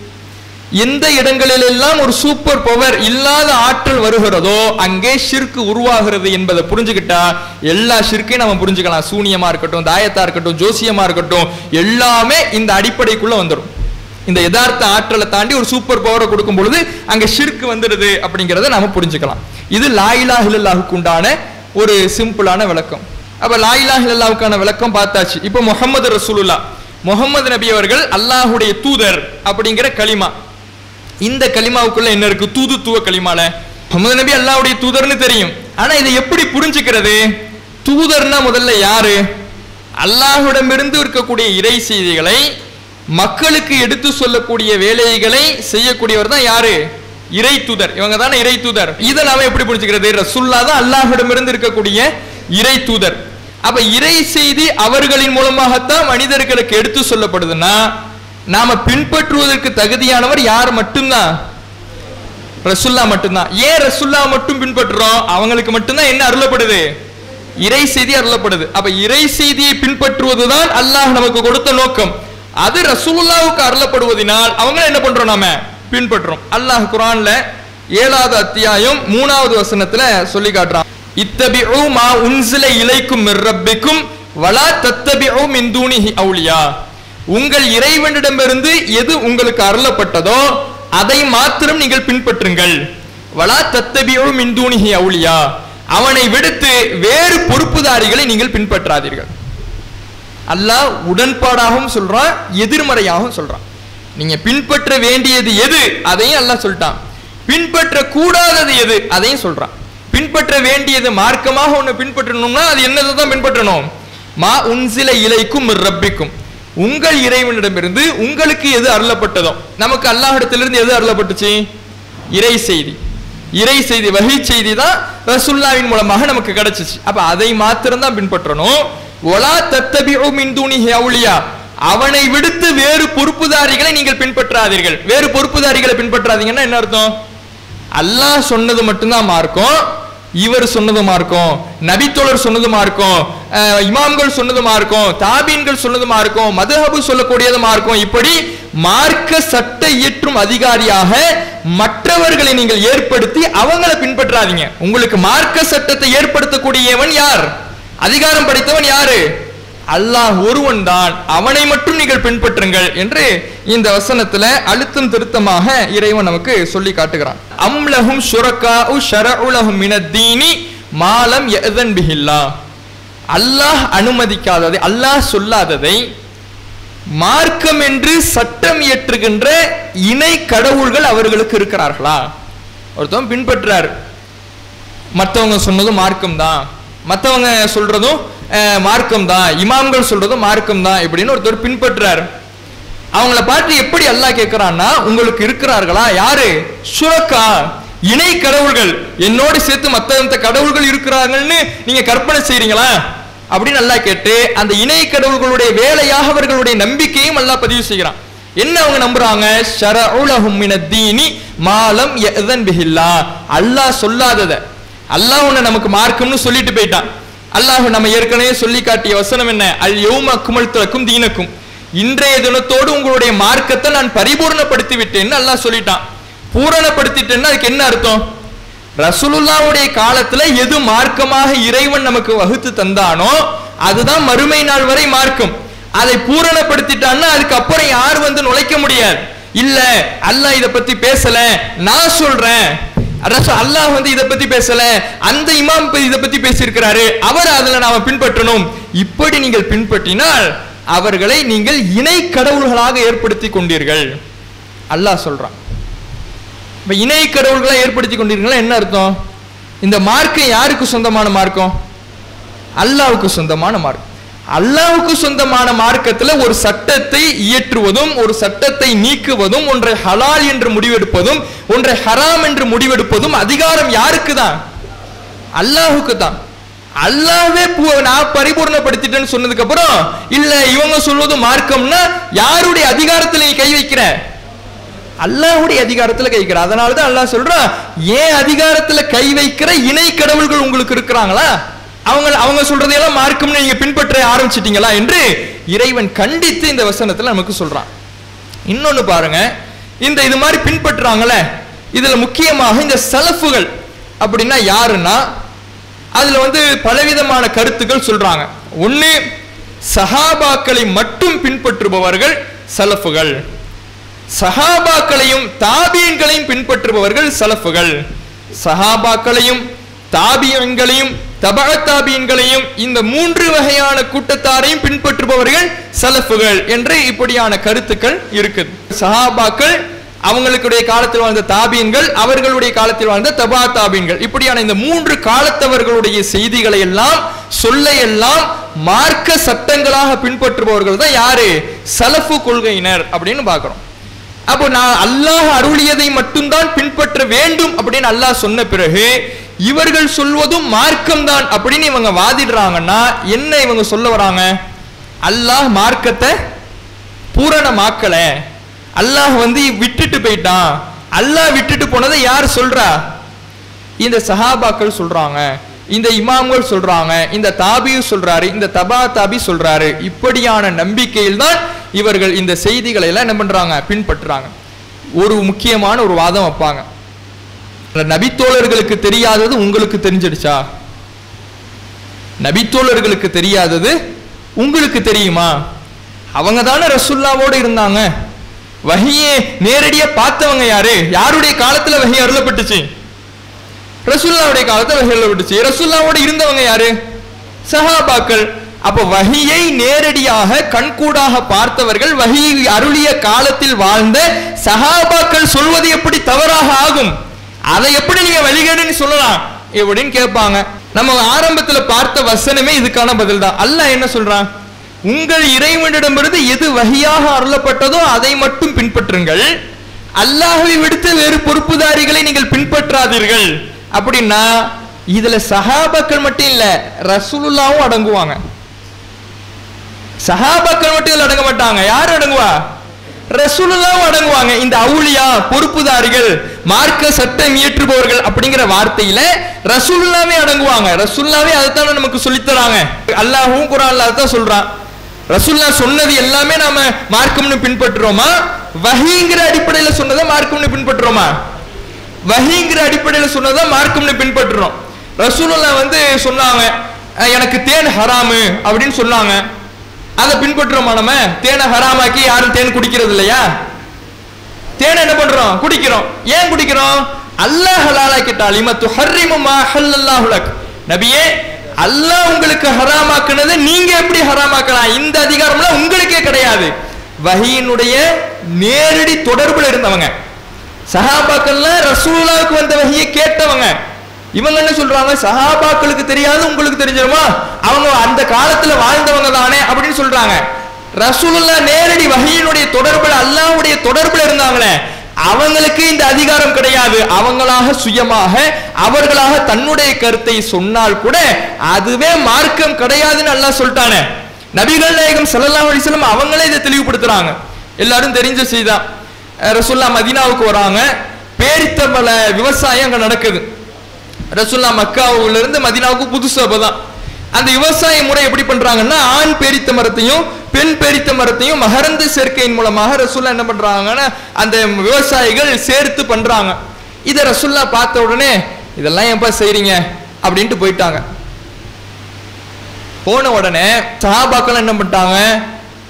எந்த இடங்களிலெல்லாம் ஒரு சூப்பர் பவர் இல்லாத ஆற்றல் வருகிறதோ அங்கே ஷிர்க்கு உருவாகிறது என்பதை புரிஞ்சுக்கிட்டா எல்லா ஷிர்க்கையும் நம்ம புரிஞ்சுக்கலாம். சூனியமா இருக்கட்டும் தாயத்தா இருக்கட்டும் ஜோசியமா இருக்கட்டும் எல்லாமே இந்த அடிப்படைக்குள்ள வந்துடும் இந்த யதார்த்த ஆற்றலை தாண்டி ஒரு சூப்பர் பவரை கொடுக்கும் பொழுது அங்க ஷிர்க்கு வந்துடுது அப்படிங்கிறத நாம புரிஞ்சுக்கலாம். இது லாயிலா ஹில்லாஹுக்கு உண்டான ஒரு சிம்பிளான விளக்கம். அப்ப லாயிலா ஹில்லாவுக்கான விளக்கம் பார்த்தாச்சு. இப்போ முகமது ரசூலுல்லா முகமது நபி அவர்கள் அல்லாஹுடைய தூதர் அப்படிங்கிற களிமா. இந்த களிமாவுக்குள்ள என்ன இருக்கு? தூதுத்துவ களிமால. முகமது நபி அல்லாவுடைய தூதர்னு தெரியும். ஆனா இதை எப்படி புரிஞ்சுக்கிறது? தூதர்னா முதல்ல யாரு? அல்லாஹுடமிருந்து இருக்கக்கூடிய இறை செய்திகளை மக்களுக்கு எடுத்து சொல்லக்கூடிய வேலைகளை செய்யக்கூடியவர் தான் யாரு? இறை தூதர். இவங்க தானே இறை தூதர். இதை நாம எப்படி புரிஞ்சுக்கிறது? ரசுல்லா தான் அல்லாஹ்விடமிருந்து இருக்கக்கூடிய இறை தூதர். அப்ப இறை செய்தி அவர்களின் மூலமாகத்தான் மனிதர்களுக்கு எடுத்து சொல்லப்படுதுன்னா நாம பின்பற்றுவதற்கு தகுதியானவர் யார் மட்டும்தான்? ரசுல்லா மட்டும்தான். ஏன் ரசுல்லா மட்டும் பின்பற்றுறோம்? அவங்களுக்கு மட்டும்தான் என்ன அருளப்படுது? இறை செய்தி அருளப்படுது. அப்ப இறை செய்தியை பின்பற்றுவதுதான் அல்லாஹ் நமக்கு கொடுத்த நோக்கம். அது ரசூல்லாவுக்கு அருளப்படுவதனால் அவங்க என்ன பண்றோம் நாம? பின்பற்றுறோம். அல்லாஹ் குரான்ல ஏழாவது அத்தியாயம் மூணாவது வசனத்துல சொல்லி காட்டுறான். இத்தபிஉ மா உன்சில இலைக்கும் ரப்பிக்கும் வலா தத்தபி மின் தூனிஹி அவுளியா உங்கள் இறைவனிடமிருந்து எது உங்களுக்கு அருளப்பட்டதோ அதை மாத்திரம் நீங்கள் பின்பற்றுங்கள். வலா தத்தபியோ மின் அவுளியா அவனை விடுத்து வேறு பொறுப்புதாரிகளை நீங்கள் பின்பற்றாதீர்கள். அல்லாஹ் உடன்பாடாகவும் சொல்றான் எதிர்மறையாகவும் சொல்றான். நீங்க பின்பற்ற வேண்டியது எது? அதையும் அல்லாஹ் சொல்லிட்டான். பின்பற்ற கூடாதது எது? அதையும் சொல்றான். பின்பற்ற வேண்டியது மார்க்கமாக ஒண்ணு பின்பற்றணும்னா அது என்னதை தான் பின்பற்றணும்? மா உன்சில இலைக்கும் ரப்பிக்கும். உங்கள் இறைவனிடமிருந்து உங்களுக்கு எது அருளப்பட்டதோ நமக்கு அல்லாஹிடத்திலிருந்து எது அருளப்பட்டுச்சு? இறை செய்தி. இறை செய்தி வகை செய்தி தான் ரசுல்லாவின் மூலமாக நமக்கு கிடைச்சிச்சு. அப்ப அதை மாத்திரம்தான் பின்பற்றணும். ஒலா தத்தபிஉ மின் தூனிஹி அவனை விடுத்து வேறு பொறுப்புதாரிகளை நீங்கள் பின்பற்றாதீர்கள். வேறு பொறுப்புதாரிகளை பின்பற்றாதீங்கன்னா என்ன அர்த்தம்? அல்லாஹ் சொன்னது மட்டும்தான் மார்க்கும். இவர் சொன்னதுமா இருக்கும் நபித்தோழர் சொன்னதுமா இருக்கும் இமாம்கள் சொன்னதுமா இருக்கும் தாபீன்கள் சொன்னதுமா இருக்கும் மதுஹபு சொல்லக்கூடியதுமா இருக்கும். இப்படி மார்க்க சட்ட இயற்றும் அதிகாரியாக மற்றவர்களை நீங்கள் ஏற்படுத்தி அவங்கள பின்பற்றாதீங்க. உங்களுக்கு மார்க்க சட்டத்தை ஏற்படுத்தக்கூடியவன் யார்? அதிகாரம் படைத்தவன் யாரு? அல்லாஹ் ஒருவன் தான் அவனை மட்டும் நீங்கள் பின்பற்றுங்கள் என்று இந்த வசனத்துல அழுத்தம் திருத்தமாக இறைவன் நமக்கு சொல்லி காட்டுகிறான். அம்லஹும் ஷுரகாஉ ஷரஉலஹும் மினத்தீனி மாலம் எதன் பிஹில்லா. அல்லாஹ் அனுமதிக்காததை அல்லாஹ் சொல்லாததை மார்க்கம் என்று சட்டம் இயற்றுகின்ற இணை கடவுள்கள் அவர்களுக்கு இருக்கிறார்களா? ஒருத்தவன் பின்பற்றார். மற்றவங்க சொன்னதும் மார்க்கம் தான் மற்றவங்க சொல்றதும் மார்க்கம் தான். இமாம்கள் சொல்றதும் மார்க்கம் தான் இப்படின்னு ஒருத்தர் பின்பற்றார் அவங்கள பார்த்து எப்படி அல்லாஹ் கேட்கிறான்னா உங்களுக்கு இருக்கிறார்களா? யாரு? சுரக்கா. இணை கடவுள்கள். என்னோடு சேர்த்து மத்த கடவுள்கள் இருக்கிறாங்கன்னு நீங்க கற்பனை செய்றீங்களா? அப்படின்னு அல்லாஹ் கேட்டு அந்த இணை கடவுள்களுடைய வேலையாக அவர்களுடைய நம்பிக்கையும் அல்லாஹ் பதிவு செய்கிறான். என்ன அவங்க நம்புறாங்க? ஷரஉலஹும் தீனி மாலம் எதன் பிஹில்லா. அல்லாஹ் சொல்லாதத. அல்லாஹ் உன்னை நமக்கு மார்க்கம்னு சொல்லிட்டு போயிட்டான். அல்லாஹ் நம்ம ஏற்கனவே சொல்லி காட்டிய வசனம் என்ன? அல் யௌம அக்மல்துலக்கும் தீனக்கும். இன்றைய தினத்தோடு உங்களுடைய மார்க்கத்தை நான் பரிபூர்ணப்படுத்தி விட்டேன்னு அல்லாஹ் சொல்லிட்டான். பூரணப்படுத்திட்டேன்னா அதுக்கு என்ன அர்த்தம்? ரசூலுல்லாவுடைய காலத்துல எது மார்க்கமாக இறைவன் நமக்கு வகுத்து தந்தானோ அதுதான் மறுமை நாள் வரை மார்க்கம். அதை பூரணப்படுத்திட்டான்னா அதுக்கப்புறம் யார் வந்து நுழைக்க முடியாது? இல்ல அல்லாஹ் இத பத்தி பேசல நான் சொல்றேன். அல்லாஹ் வந்து இதை பத்தி பேசல. அந்த இமாம் இதை பத்தி பேசியிருக்கிறாரு. அவர் அதுல நாம பின்பற்றணும். இப்படி நீங்கள் பின்பற்றினால் அவர்களை நீங்கள் இணை கடவுள்களாக ஏற்படுத்தி கொண்டீர்கள். அல்லாஹ் சொல்றான். இப்ப இணை கடவுள்களை ஏற்படுத்தி கொண்டீர்களா என்ன அர்த்தம்? இந்த மார்க்கம் யாருக்கு சொந்தமான மார்க்கம்? அல்லாவுக்கு சொந்தமான மார்க்கம். அல்லாவுக்கு சொந்தமான மார்க்கத்தில் ஒரு சட்டத்தை இயற்றுவதும் ஒரு சட்டத்தை நீக்குவதும் ஒன்றை ஹலால் என்று முடிவெடுப்பதும் ஒன்றை ஹராம் என்று முடிவெடுப்பதும் அதிகாரம் யாருக்கு தான் அல்லாஹுக்கு தான் அல்லாஹ்வே பூ- நான் பரிபூர்ணப்படுத்திட்டேன்னு சொன்னதுக்கு அப்புறம் இல்ல இவங்க சொல்வது மார்க்கம்னா யாருடைய அதிகாரத்தில் நீ கை வைக்கிற? அல்லாஹ்வுடைய அதிகாரத்தில் கை வைக்கிற. அதனாலதான் அல்லாஹ் சொல்றான் ஏன் அதிகாரத்தில் கை வைக்கிற இணை கடவுள்கள் உங்களுக்கு இருக்கிறாங்களா? அவங்க அவங்க சொல்றதையெல்லாம் மார்க்கம்னு நீங்க பின்பற்ற ஆரம்பிச்சிட்டீங்களா என்று இறைவன் கண்டித்து இந்த வசனத்துல நமக்கு சொல்றான். இன்னொன்னு பாருங்க. இந்த இது மாதிரி பின்பற்றுறாங்களே இதுல முக்கியமாக இந்த சலஃபுகள் அப்படின்னா யாருன்னா அதுல வந்து பலவிதமான கருத்துக்கள் சொல்றாங்க. ஒன்று சஹாபாக்களை மட்டும் பின்பற்றுபவர்கள் சலஃபுகள். சஹாபாக்களையும் தாபியன்களையும் பின்பற்றுபவர்கள் சலஃபுகள். சஹாபாக்களையும் தாபியங்களையும் தபா இந்த மூன்று வகையான கூட்டத்தாரையும் பின்பற்றுபவர்கள் சலஃபுகள் என்று இப்படியான கருத்துக்கள் இருக்குது. சஹாபாக்கள் அவங்களுடைய காலத்தில் வாழ்ந்த தாபீன்கள் அவர்களுடைய காலத்தில் வாழ்ந்த தபா தாபீன்கள். இப்படியான இந்த மூன்று காலத்தவர்களுடைய செய்திகளை எல்லாம் சொல்ல எல்லாம் மார்க்க சட்டங்களாக பின்பற்றுபவர்கள் தான் யாரு? சலஃபு கொள்கையினர் அப்படின்னு பார்க்கிறோம். அப்போ நான் அல்லாஹ் அருளியதை மட்டும்தான் பின்பற்ற வேண்டும் அப்படின்னு அல்லாஹ் சொன்ன பிறகு இவர்கள் சொல்வதும் மார்க்கம்தான். அப்படின்னு இவங்க வாதிடுறாங்கன்னா என்ன இவங்க சொல்ல வராங்க? அல்லாஹ் மார்க்கத்தை பூரணமாக்கல. அல்லாஹ் வந்து விட்டுட்டு போயிட்டான். அல்லாஹ் விட்டுட்டு போனதை யார் சொல்றா? இந்த சஹாபாக்கள் சொல்றாங்க. இந்த இமாம்கள் சொல்றாங்க. இந்த தாபியு சொல்றாரு. இந்த தபா தாபி சொல்றாரு. இப்படியான நம்பிக்கையில் தான் இவர்கள் இந்த செய்திகளை எல்லாம் என்ன பண்றாங்க? பின்பற்றுறாங்க. ஒரு முக்கியமான ஒரு வாதம் வைப்பாங்க. நபித்தோழர்களுக்கு தெரியாதது உங்களுக்கு தெரிஞ்சிடுச்சா? நபித்தோழர்களுக்கு தெரியாதது உங்களுக்கு தெரியுமா? அவங்க தானே ரசுல்லாவோடு இருந்தாங்க. வகையே நேரடியா பார்த்தவங்க யாரு? யாருடைய காலத்துல வகை அருளப்பட்டுச்சு? ரசுல்லாவுடைய காலத்துல வகை அருளப்பட்டுச்சு. ரசுல்லாவோட இருந்தவங்க யாரு? சஹாபாக்கள். அப்ப வகையை நேரடியாக கண்கூடாக பார்த்தவர்கள் வகி அருளிய காலத்தில் வாழ்ந்த சஹாபாக்கள் சொல்வது எப்படி தவறாக ஆகும்? அதை எப்படி நீங்க வழிகேடுன்னு சொல்லலாம்? எப்படின்னு கேட்பாங்க. நம்ம ஆரம்பத்துல பார்த்த வசனமே இதுக்கான பதில் தான் அல்லாஹ் என்ன சொல்றான்? உங்கள் இறைவனிடமிருந்து எது வகையாக அருளப்பட்டதோ அதை மட்டும் பின்பற்றுங்கள். அல்லாஹை விடுத்து வேறு பொறுப்புதாரிகளை நீங்கள் பின்பற்றாதீர்கள். அப்படின்னா இதுல சஹாபாக்கள் மட்டும் இல்ல ரசூலுல்லாவும் அடங்குவாங்க. சஹாபாக்கள் மட்டும் இதுல அடங்க மாட்டாங்க. யார் அடங்குவா? ரசூலுல்லாவும் அடங்குவாங்க. இந்த அவுளியா பொறுப்புதாரிகள் மார்க்க சட்டம் இயற்றுபவர்கள் அப்படிங்கிற வார்த்தையில ரசூலுல்லாவே அடங்குவாங்க. ரசூல்லாவே அதைத்தான் நமக்கு சொல்லித்தராங்க. அல்லாஹும் குரான்ல அதான் சொல்றான். ரசூல்லா சொன்னது எல்லாமே நாம மார்க்கம்னு பின்பற்றுறோமா? வஹீங்கிற அடிப்படையில சொன்னதை மார்க்கம்னு பின்பற்றுறோமா? வஹீங்கிற அடிப்படையில சொன்னதை மார்க்கம்னு பின்பற்றுறோம். ரசூலுல்லா வந்து சொன்னாங்க எனக்கு தேன் ஹராமு அப்படின்னு சொன்னாங்க. அதை பின்பற்றுறோமா நம்ம? தேனை ஹராமாக்கி யாரும் தேன் குடிக்கிறது இல்லையா? தேனை என்ன பண்றோம்? குடிக்கிறோம். ஏன் குடிக்கிறோம்? அல்லாஹ் ஹலாலாக்கிட்டால் இமத்து ஹர்ரிமு மா ஹல்லல்லாஹு நபியே அல்லாஹ் உங்களுக்கு ஹராமாக்குனது நீங்க எப்படி ஹராமாக்கலாம்? இந்த அதிகாரம்லாம் உங்களுக்கே கிடையாது. வகையினுடைய நேரடி தொடர்புல இருந்தவங்க. சஹாபாக்கள்லாம் ரசூலாவுக்கு வந்த வகையை கேட்டவங்க. இவங்க என்ன சொல்றாங்க? சஹாபாக்களுக்கு தெரியாது உங்களுக்கு தெரிஞ்சிருமா? அவங்க அந்த காலத்துல வாழ்ந்தவங்க தானே அப்படின்னு சொல்றாங்க. ரசூலுல்லா நேரடி வகையினுடைய தொடர்பில் அல்லாவுடைய தொடர்புல இருந்தாங்களே அவங்களுக்கு இந்த அதிகாரம் கிடையாது. அவங்களாக சுயமாக அவர்களாக தன்னுடைய கருத்தை சொன்னால் கூட அதுவே மார்க்கம் கிடையாதுன்னு அல்லாஹ் சொல்லிட்டானே. நபிகள் நாயகம் ஸல்லல்லாஹு அலிஸ்லம் அவங்களே இதை தெளிவுபடுத்துறாங்க. எல்லாரும் தெரிஞ்ச செய்தான் ரசூல்லா மதீனாவுக்கு வராங்க. பேரித்தம்பல விவசாயம் அங்க நடக்குது. ரசுல்லா மக்காவுல இருந்து மதினாவுக்கு புதுசு அப்பதான் அந்த விவசாய முறை எப்படி பண்றாங்கன்னா ஆண் பேரித்த மரத்தையும் பெண் பேரித்த மரத்தையும் மகரந்து சேர்க்கையின் மூலமாக ரசுல்லா என்ன பண்றாங்கன்னா அந்த விவசாயிகள் சேர்த்து பண்றாங்க. இதை ரசுல்லா பார்த்த உடனே இதெல்லாம் ஏன்பா செய்றீங்க? அப்படின்ட்டு போயிட்டாங்க. போன உடனே சஹாபாக்கள் என்ன பண்ணிட்டாங்க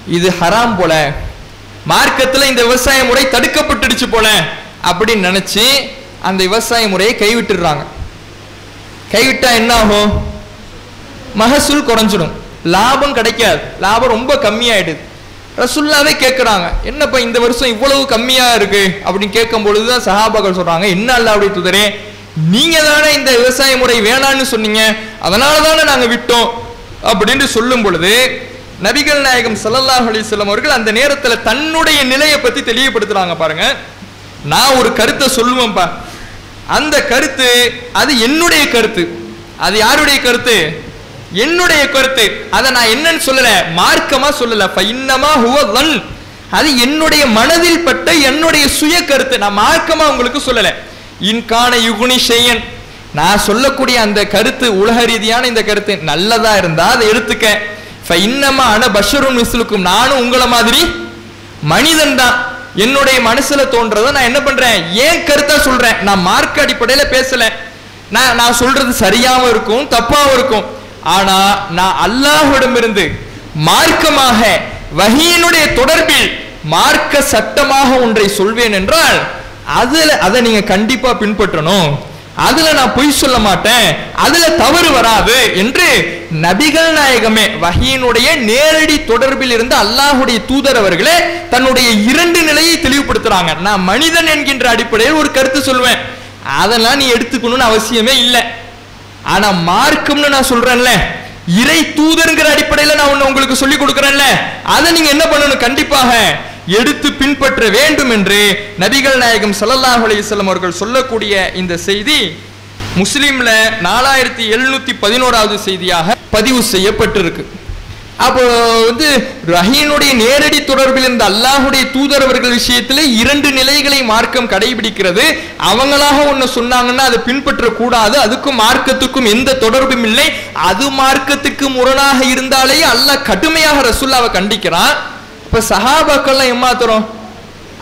இது ஹராம் போல. மார்க்கத்துல இந்த விவசாய முறை தடுக்கப்பட்டுடுச்சு போல. அப்படின்னு நினைச்சு அந்த விவசாய முறையை கைவிட்டுடுறாங்க. கைவிட்டா என்ன ஆகும் மகசூல் குறைஞ்சிடும். லாபம் கிடைக்காது. லாபம் ரொம்ப கம்மியாயிடுது. ரசுல்லாவே கேட்குறாங்க என்னப்பா இந்த வருஷம் இவ்வளவு கம்மியா இருக்கு? அப்படின்னு கேட்கும் பொழுதுதான் சஹாபாக்கள் சொல்றாங்க என்ன அல்ல அப்படி துதரே? நீங்க தானே இந்த விவசாய முறை வேணான்னு சொன்னீங்க. அதனால தானே நாங்க விட்டோம். அப்படின்னு சொல்லும் பொழுது நபிகள் நாயகம் சல்லல்லாஹ் அலைஹி அவர்கள் அந்த நேரத்துல தன்னுடைய நிலையை பத்தி தெளிவுபடுத்துறாங்க பாருங்க. நான் ஒரு கருத்தை சொல்லுவேன்ப்பா அந்த கருத்து அது என்னுடைய கருத்து. அது யாருடைய கருத்து? என்னுடைய கருத்து. அதை நான் என்னன்னு சொல்லல மார்க்கமா சொல்லல. ஃபைன்னமா ஹுவ அது என்னுடைய மனதில் பட்ட என்னுடைய சுய கருத்து. நான் மார்க்கமா உங்களுக்கு சொல்லல. இன்கான யுகுனி செய்யன் நான் சொல்லக்கூடிய அந்த கருத்து உலக ரீதியான இந்த கருத்து நல்லதா இருந்தா அதை எடுத்துக்க. ஃப இன்னமா அன பஷருன் மிஸ்லுக்கும். நானும் உங்களை மாதிரி மனிதன் தான். என்னுடைய மனசுல தோன்றதை நான் என்ன பண்றேன்? ஏன் கருத்தா சொல்றேன்? நான் மார்க் அடிப்படையில பேசல. நான் நான் சொல்றது சரியாவும் இருக்கும் தப்பாவும் இருக்கும். ஆனா நான் அல்லாஹ்விடமிருந்து மார்க்கமாக வகையினுடைய தொடர்பில் மார்க்க சட்டமாக ஒன்றை சொல்வேன் என்றால் அதுல அதை நீங்க கண்டிப்பா பின்பற்றணும். அதுல நான் பொய் சொல்ல மாட்டேன். அதுல தவறு வராது என்று நபிகள் நாயகமே வகையினுடைய நேரடி தொடர்பில் இருந்த அல்லாஹுடைய தூதர் அவர்களே தன்னுடைய இரண்டு நிலையை தெளிவுபடுத்துறாங்க. நான் மனிதன் என்கின்ற அடிப்படையில் ஒரு கருத்து சொல்வேன். அதெல்லாம் நீ எடுத்துக்கணும்னு அவசியமே இல்லை. ஆனா மார்க்கம்னு நான் சொல்றேன்ல இறை தூதருங்கிற அடிப்படையில நான் ஒண்ணு உங்களுக்கு சொல்லி கொடுக்கறேன்ல அதை நீங்க என்ன பண்ணணும்? கண்டிப்பாக எடுத்து பின்பற்ற வேண்டும் என்று நபிகள் நாயகம் சல்லல்லாஹ் அலிசல்லம் அவர்கள் சொல்லக்கூடிய இந்த செய்தி முஸ்லீம்ல நாலாயிரத்தி எழுநூத்தி பதினோராவது செய்தியாக பதிவு செய்யப்பட்டிருக்கு. அப்போ வந்து ரஹீனுடைய நேரடி தொடர்பில் இருந்த அல்லாஹுடைய தூதர் அவர்கள் விஷயத்துல இரண்டு நிலைகளை மார்க்கம் கடைபிடிக்கிறது. அவங்களாக ஒன்று சொன்னாங்கன்னா அதை பின்பற்ற கூடாது அதுக்கும் மார்க்கத்துக்கும் எந்த தொடர்பும் இல்லை. அது மார்க்கத்துக்கு முரணாக இருந்தாலே அல்லாஹ் கடுமையாக ரசுல்லாவை கண்டிக்கிறான். இப்ப சஹாபாக்கள்லாம் எம்மாத்துறோம்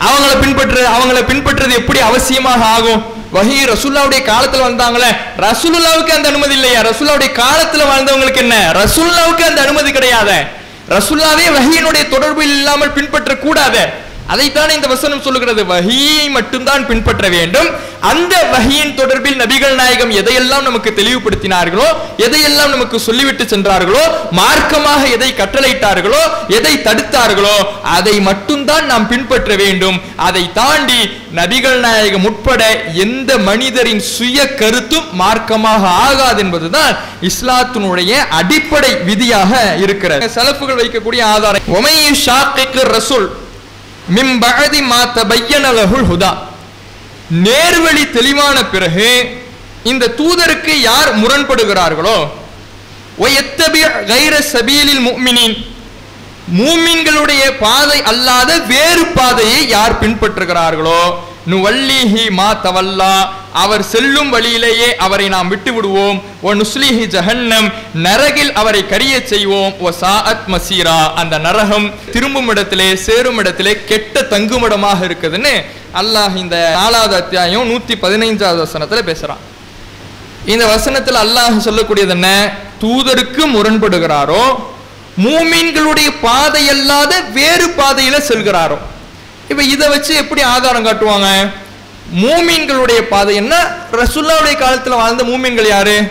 அவங்கள பின்பற்று அவங்கள பின்பற்றுறது எப்படி அவசியமாக ஆகும்? வகி ரசுல்லாவுடைய காலத்துல வந்தாங்களே ரசூலுல்லாவுக்கு அந்த அனுமதி இல்லையா? ரசூல்லாவுடைய காலத்துல வாழ்ந்தவங்களுக்கு என்ன? ரசூல்லாவுக்கு அந்த அனுமதி கிடையாது. ரசுல்லாவே வகையினுடைய தொடர்பு இல்லாமல் பின்பற்ற கூடாது அதைத்தான் இந்த வசனம் சொல்லுகிறது. வகையை மட்டும்தான் பின்பற்ற வேண்டும். அந்த வகையின் தொடர்பில் நபிகள் நாயகம் எதையெல்லாம் நமக்கு தெளிவுபடுத்தினார்களோ எதையெல்லாம் நமக்கு சொல்லிவிட்டு சென்றார்களோ மார்க்கமாக எதை கட்டளையிட்டார்களோ எதை தடுத்தார்களோ அதை மட்டும்தான் நாம் பின்பற்ற வேண்டும். அதை தாண்டி நபிகள் நாயகம் உட்பட எந்த மனிதரின் சுய கருத்தும் மார்க்கமாக ஆகாது என்பதுதான் இஸ்லாத்தினுடைய அடிப்படை விதியாக இருக்கிறது. சலப்புகள் வைக்கக்கூடிய ஆதாரம். ரசூல் மிம்பகதி மாத்த மா ஹுதா. நேர்வழி தெளிவான பிறகு இந்த தூதருக்கு யார் முரண்படுகிறார்களோ கைர சபீலில் மூமினின் மூமின்களுடைய பாதை அல்லாத வேறு பாதையை யார் பின்பற்றுகிறார்களோ நுவல்லிஹி மா தவல்லா அவர் செல்லும் வழியிலேயே அவரை நாம் விட்டு விடுவோம் ஒ நுஸ்லிஹி ஜஹன்னம் நரகில் அவரை கரிய செய்வோம். ஓ சாஅத் மசீரா அந்த நரகம் திரும்பும் இடத்திலே சேரும் இடத்திலே கெட்ட தங்குமிடமாக இருக்குதுன்னு அல்லாஹ் இந்த நாலாவது அத்தியாயம் நூத்தி பதினைஞ்சாவது வசனத்துல பேசுறான். இந்த வசனத்தில் அல்லாஹ் சொல்லக்கூடியது என்ன? தூதருக்கு முரண்படுகிறாரோ மூமீன்களுடைய பாதை அல்லாத வேறு பாதையில செல்கிறாரோ. இப்ப இதை வச்சு எப்படி ஆதாரம் காட்டுவாங்க? மூமீன்களுடைய பாதை என்ன? ரசுல்லாவுடைய காலத்துல வாழ்ந்த மூமீன்கள் யாரு?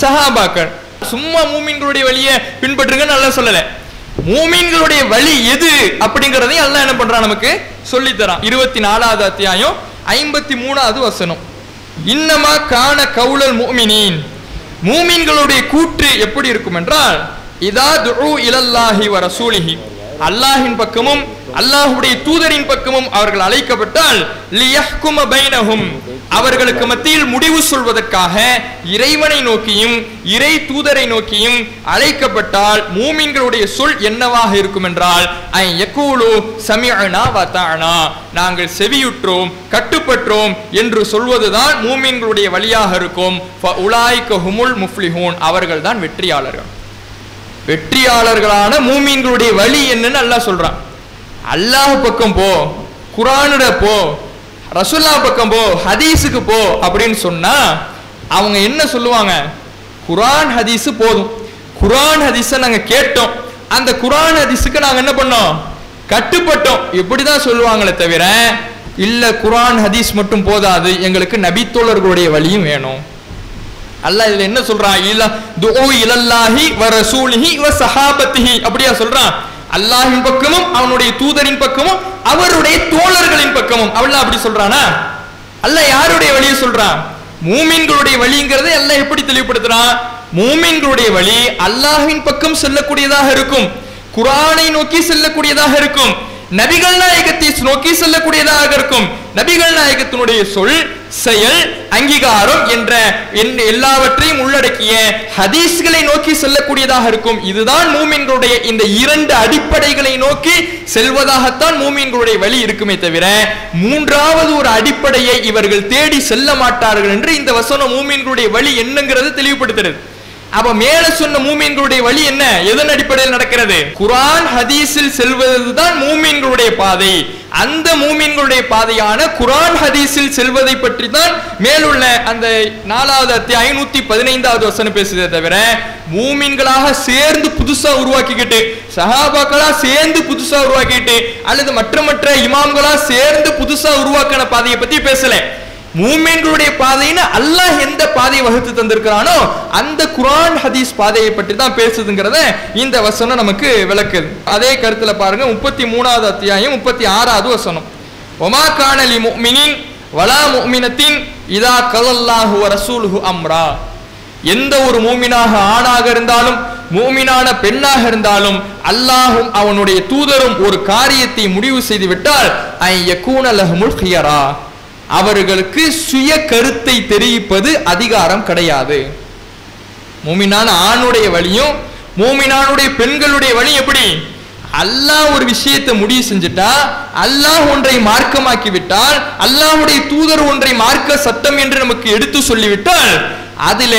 சஹாபாக்கள். சும்மா மூமீன்களுடைய வழியை பின்பற்றுங்க நல்லா சொல்லல. மூமீன்களுடைய வழி எது அப்படிங்கறதையும் அல்லாஹ் என்ன பண்றான் நமக்கு? சொல்லித் தரான் இருபத்தி நாலாவது அத்தியாயம் ஐம்பத்தி மூணாவது வசனம். இன்னமா காண கவுலல் மூமினின். மூமீன்களுடைய கூற்று எப்படி இருக்கும் என்றால் இதா துரு இலல்லாஹி வ ரசூலிஹி. அல்லாஹின் பக்கமும் அல்லாஹுடைய தூதரின் பக்கமும் அவர்கள் அழைக்கப்பட்டால் அவர்களுக்கு மத்தியில் முடிவு சொல்வதற்காக இறைவனை நோக்கியும் இறை தூதரை நோக்கியும் அழைக்கப்பட்டால் மூமின்களுடைய சொல் என்னவாக இருக்கும் என்றால் நாங்கள் செவியுற்றோம் கட்டுப்பற்றோம் என்று சொல்வதுதான் மூமின்களுடைய வழியாக இருக்கும். ஃப உலாய்க ஹுமுல் முஃப்லிஹூன். அவர்கள்தான் வெற்றியாளர்கள். வெற்றியாளர்களான மூமீன்களுடைய வழி என்னன்னு அல்லாஹ் சொல்றான். அல்லாஹ் பக்கம் போ குரானுட போ ரசுல்லா பக்கம் போ ஹதீஸுக்கு போ அப்படின்னு சொன்னா அவங்க என்ன சொல்லுவாங்க? குரான் ஹதீஸ் போதும். குரான் ஹதீஸை நாங்க கேட்டோம். அந்த குரான் ஹதீஸுக்கு நாங்க என்ன பண்ணோம்? கட்டுப்பட்டோம். இப்படிதான் சொல்லுவாங்களே தவிர இல்ல குரான் ஹதீஸ் மட்டும் போதாது. எங்களுக்கு நபித்தோழர்களுடைய வழியும் வேணும். அல்லாஹ் இதுல என்ன சொல்றான்? இல்ல துஓ இலல்லாஹி வ ரசூலிஹி வ சஹாபத்திஹி. அப்படியா சொல்றான்? அல்லாஹின் பக்கமும் அவனுடைய தூதரின் பக்கமும் அவருடைய தோழர்களின் பக்கமும். அவள் அப்படி சொல்றானா? அல்ல யாருடைய வழியை சொல்றான்? மூமின்களுடைய வழிங்கிறது எல்லாம் எப்படி தெளிவுபடுத்துறான்? மூமின்களுடைய வழி அல்லாஹின் பக்கம் செல்லக்கூடியதாக இருக்கும். குரானை நோக்கி செல்லக்கூடியதாக இருக்கும். நபிகள் நாயகத்தை நோக்கி செல்லக்கூடியதாக இருக்கும். நபிகள் நாயகத்தினுடைய சொல் செயல் அங்கீகாரம் என்ற என்- எல்லாவற்றையும் உள்ளடக்கிய ஹதீஸ்களை நோக்கி செல்லக்கூடியதாக இருக்கும். இதுதான் மூமின்களுடைய இந்த இரண்டு அடிப்படைகளை நோக்கி செல்வதாகத்தான் மூமின்களுடைய வழி இருக்குமே தவிர மூன்றாவது ஒரு அடிப்படையை இவர்கள் தேடி செல்ல மாட்டார்கள் என்று இந்த வசனம் மூமின்களுடைய வழி என்னங்கிறது தெளிவுபடுத்துறது அப்ப மேல சொன்ன மூமீன்களுடைய வழி என்ன? எதன் அடிப்படையில் நடக்கிறது? குரான் ஹதீஸில் செல்வதுதான் மூமீன்களுடைய பாதை. அந்த மூமீன்களுடைய பாதையான குரான் ஹதீஸில் செல்வதை பற்றி தான் மேலுள்ள அந்த நாலாவது அத்தியாயம் ஐநூத்தி பதினைந்தாவது வசனம் பேசுதே தவிர மூமீன்களாக சேர்ந்து புதுசா உருவாக்கிக்கிட்டு சஹாபாக்களா சேர்ந்து புதுசா உருவாக்கிட்டு அல்லது மற்ற மற்ற இமாம்களா சேர்ந்து புதுசா உருவாக்கின பாதையை பத்தி பேசல. மூமென்களுடைய பாதைன்னு அல்லாஹ் எந்த பாதையை வகுத்து தந்திருக்கிறானோ அந்த குரான் ஹதீஸ் பாதையை பற்றி தான் பேசுதுங்கிறத இந்த வசனம் நமக்கு விளக்குது. அதே கருத்துல பாருங்க முப்பத்தி மூணாவது அத்தியாயம் முப்பத்தி ஆறாவது வசனம். ஒமா காணலி முக்மினின் வலா முக்மினத்தின் இதா கலல்லாஹு ரசூலுஹு அம்ரா. எந்த ஒரு மூமினாக ஆணாக இருந்தாலும் மூமினான பெண்ணாக இருந்தாலும் அல்லாஹும் அவனுடைய தூதரும் ஒரு காரியத்தை முடிவு செய்து விட்டால் ஐ யகூன லஹுமுல் ஹியரா. அவர்களுக்கு சுய கருத்தை தெரிவிப்பது அதிகாரம் கிடையாது. மூமினான ஆணுடைய வழியும் மூமினானுடைய பெண்களுடைய வழி எப்படி? அல்லாஹ் ஒரு விஷயத்தை முடிவு செஞ்சுட்டா அல்லாஹ் ஒன்றை மார்க்கமாக்கி விட்டால் அல்லாஹுடைய தூதர் ஒன்றை மார்க்க சட்டம் என்று நமக்கு எடுத்து சொல்லிவிட்டால் அதுல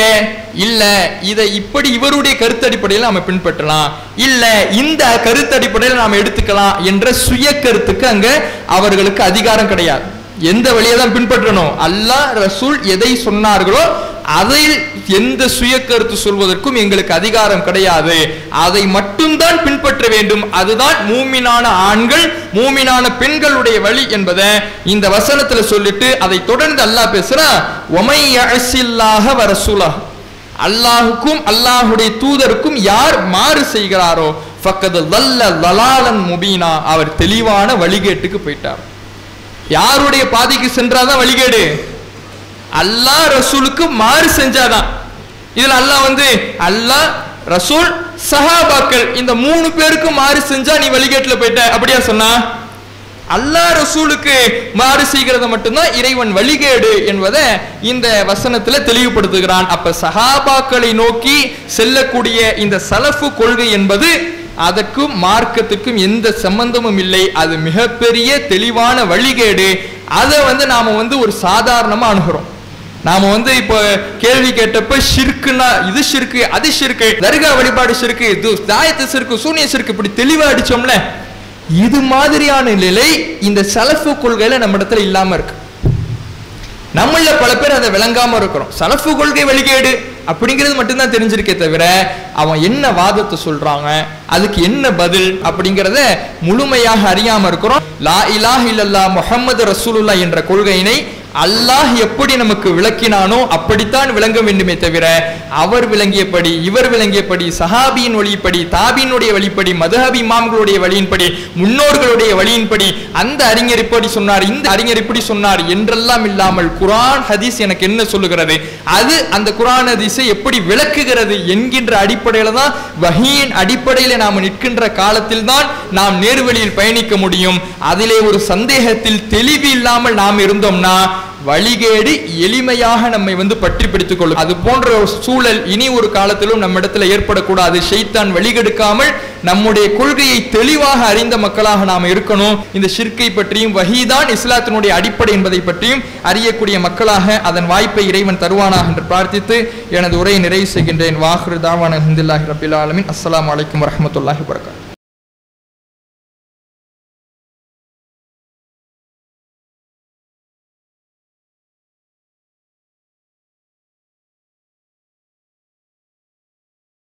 இல்ல இதை இப்படி இவருடைய கருத்து அடிப்படையில் நாம பின்பற்றலாம் இல்ல இந்த கருத்து அடிப்படையில் நாம எடுத்துக்கலாம் என்ற சுய கருத்துக்கு அங்க அவர்களுக்கு அதிகாரம் கிடையாது. எந்த வழியை தான் பின்பற்றணும்? அல்லாஹ் ரசூல் எதை சொன்னார்களோ அதை எந்த சுய கருத்து சொல்வதற்கும் எங்களுக்கு அதிகாரம் கிடையாது. அதை மட்டும்தான் பின்பற்ற வேண்டும். அதுதான் மூமினான ஆண்கள் மூமினான பெண்களுடைய வழி என்பதை இந்த வசனத்துல சொல்லிட்டு அதை தொடர்ந்து அல்லாஹ் பேசுறான் ஒமை அரசில்லாக வரசூலா அல்லாஹுக்கும் அல்லாஹுடைய தூதருக்கும் யார் மாறு செய்கிறாரோ ஃபக்கது வல்ல லலாலன் முபீனா. அவர் தெளிவான வழிகேட்டுக்கு போயிட்டார். யாருடைய பாதைக்கு சென்றாதான் வழிகேடு? அல்லாஹ் ரசூலுக்கு மாறு செஞ்சாதான். இதுல அல்லாஹ் வந்து அல்லாஹ் ரசூல் சஹாபாக்கள் இந்த மூணு பேருக்கு மாறு செஞ்சா நீ வழிகேட்டுல போயிட்ட. அப்படியா சொன்னா? அல்லாஹ் ரசூலுக்கு மாறு செய்கிறத மட்டும்தான் இறைவன் வழிகேடு என்பதை இந்த வசனத்துல தெளிவுபடுத்துகிறான். அப்ப சஹாபாக்களை நோக்கி செல்லக்கூடிய இந்த சலஃபு கொள்கை என்பது அதற்கும் மார்க்கத்துக்கும் எந்த சம்பந்தமும் இல்லை. அது மிகப்பெரிய தெளிவான வழிகேடு. அதை வந்து நாம வந்து ஒரு சாதாரணமா அணுகிறோம். நாம வந்து இப்போ கேள்வி கேட்டப்ப ஷிர்க்குனா இது ஷிர்க்கு அது ஷிர்க்கு தர்கா வழிபாடு ஷிர்க்கு இது தாயத்து ஷிர்க்கு சூனிய ஷிர்க்கு இப்படி தெளிவா அடிச்சோம்ல. இது மாதிரியான நிலை இந்த சலஃபு கொள்கையில நம்ம இடத்துல இல்லாம இருக்கு. நம்மள பல பேர் அதை விளங்காம இருக்கிறோம். சலஃபு கொள்கை வெளிக்கேடு அப்படிங்கிறது மட்டும்தான் தெரிஞ்சிருக்கே தவிர அவன் என்ன வாதத்தை சொல்றாங்க அதுக்கு என்ன பதில் அப்படிங்கிறத முழுமையாக அறியாம இருக்கிறோம். லா இலாஹ் இல்லல்லா முகமது ரசூலுல்லா என்ற கொள்கையினை அல்லாஹ் எப்படி நமக்கு விளக்கினானோ அப்படித்தான் விளங்க வேண்டுமே தவிர அவர் விளங்கியபடி இவர் விளங்கியபடி சஹாபியின் வழிப்படி தாபியினுடைய வழிப்படி மதுஹபி இமாம்களுடைய வழியின்படி முன்னோர்களுடைய வழியின்படி அந்த அறிஞர் இப்படி சொன்னார் இந்த அறிஞர் இப்படி சொன்னார் என்றெல்லாம் இல்லாமல் குரான் ஹதீஸ் எனக்கு என்ன சொல்லுகிறது? அது அந்த குரான் ஹதீஸை எப்படி விளக்குகிறது என்கின்ற அடிப்படையில தான் வகியின் அடிப்படையில நாம் நிற்கின்ற காலத்தில் தான் நாம் நேர்வழியில் பயணிக்க முடியும். அதிலே ஒரு சந்தேகத்தில் தெளிவு இல்லாமல் நாம் இருந்தோம்னா வழிகேடு எளிமையாக நம்மை வந்து பற்றி பிடித்துக் கொள்ளும் அது போன்ற ஒரு சூழல் இனி ஒரு காலத்திலும் நம்ம இடத்துல ஏற்படக்கூடாது. ஷைத்தான் வழிகெடுக்காமல் நம்முடைய கொள்கையை தெளிவாக அறிந்த மக்களாக நாம் இருக்கணும். இந்த ஷிர்கை பற்றியும் வகிதான் இஸ்லாத்தினுடைய அடிப்படை என்பதை பற்றியும் அறியக்கூடிய மக்களாக அதன் வாய்ப்பை இறைவன் தருவானாக என்று பிரார்த்தித்து எனது உரையை நிறைவு செய்கின்றேன். வாஹ்ரு தாவான ஹிந்துல்லாஹி ரபில் ஆலமின். அஸ்லாம் வலைக்கம் வரமத்துல்லாஹி வரகாத்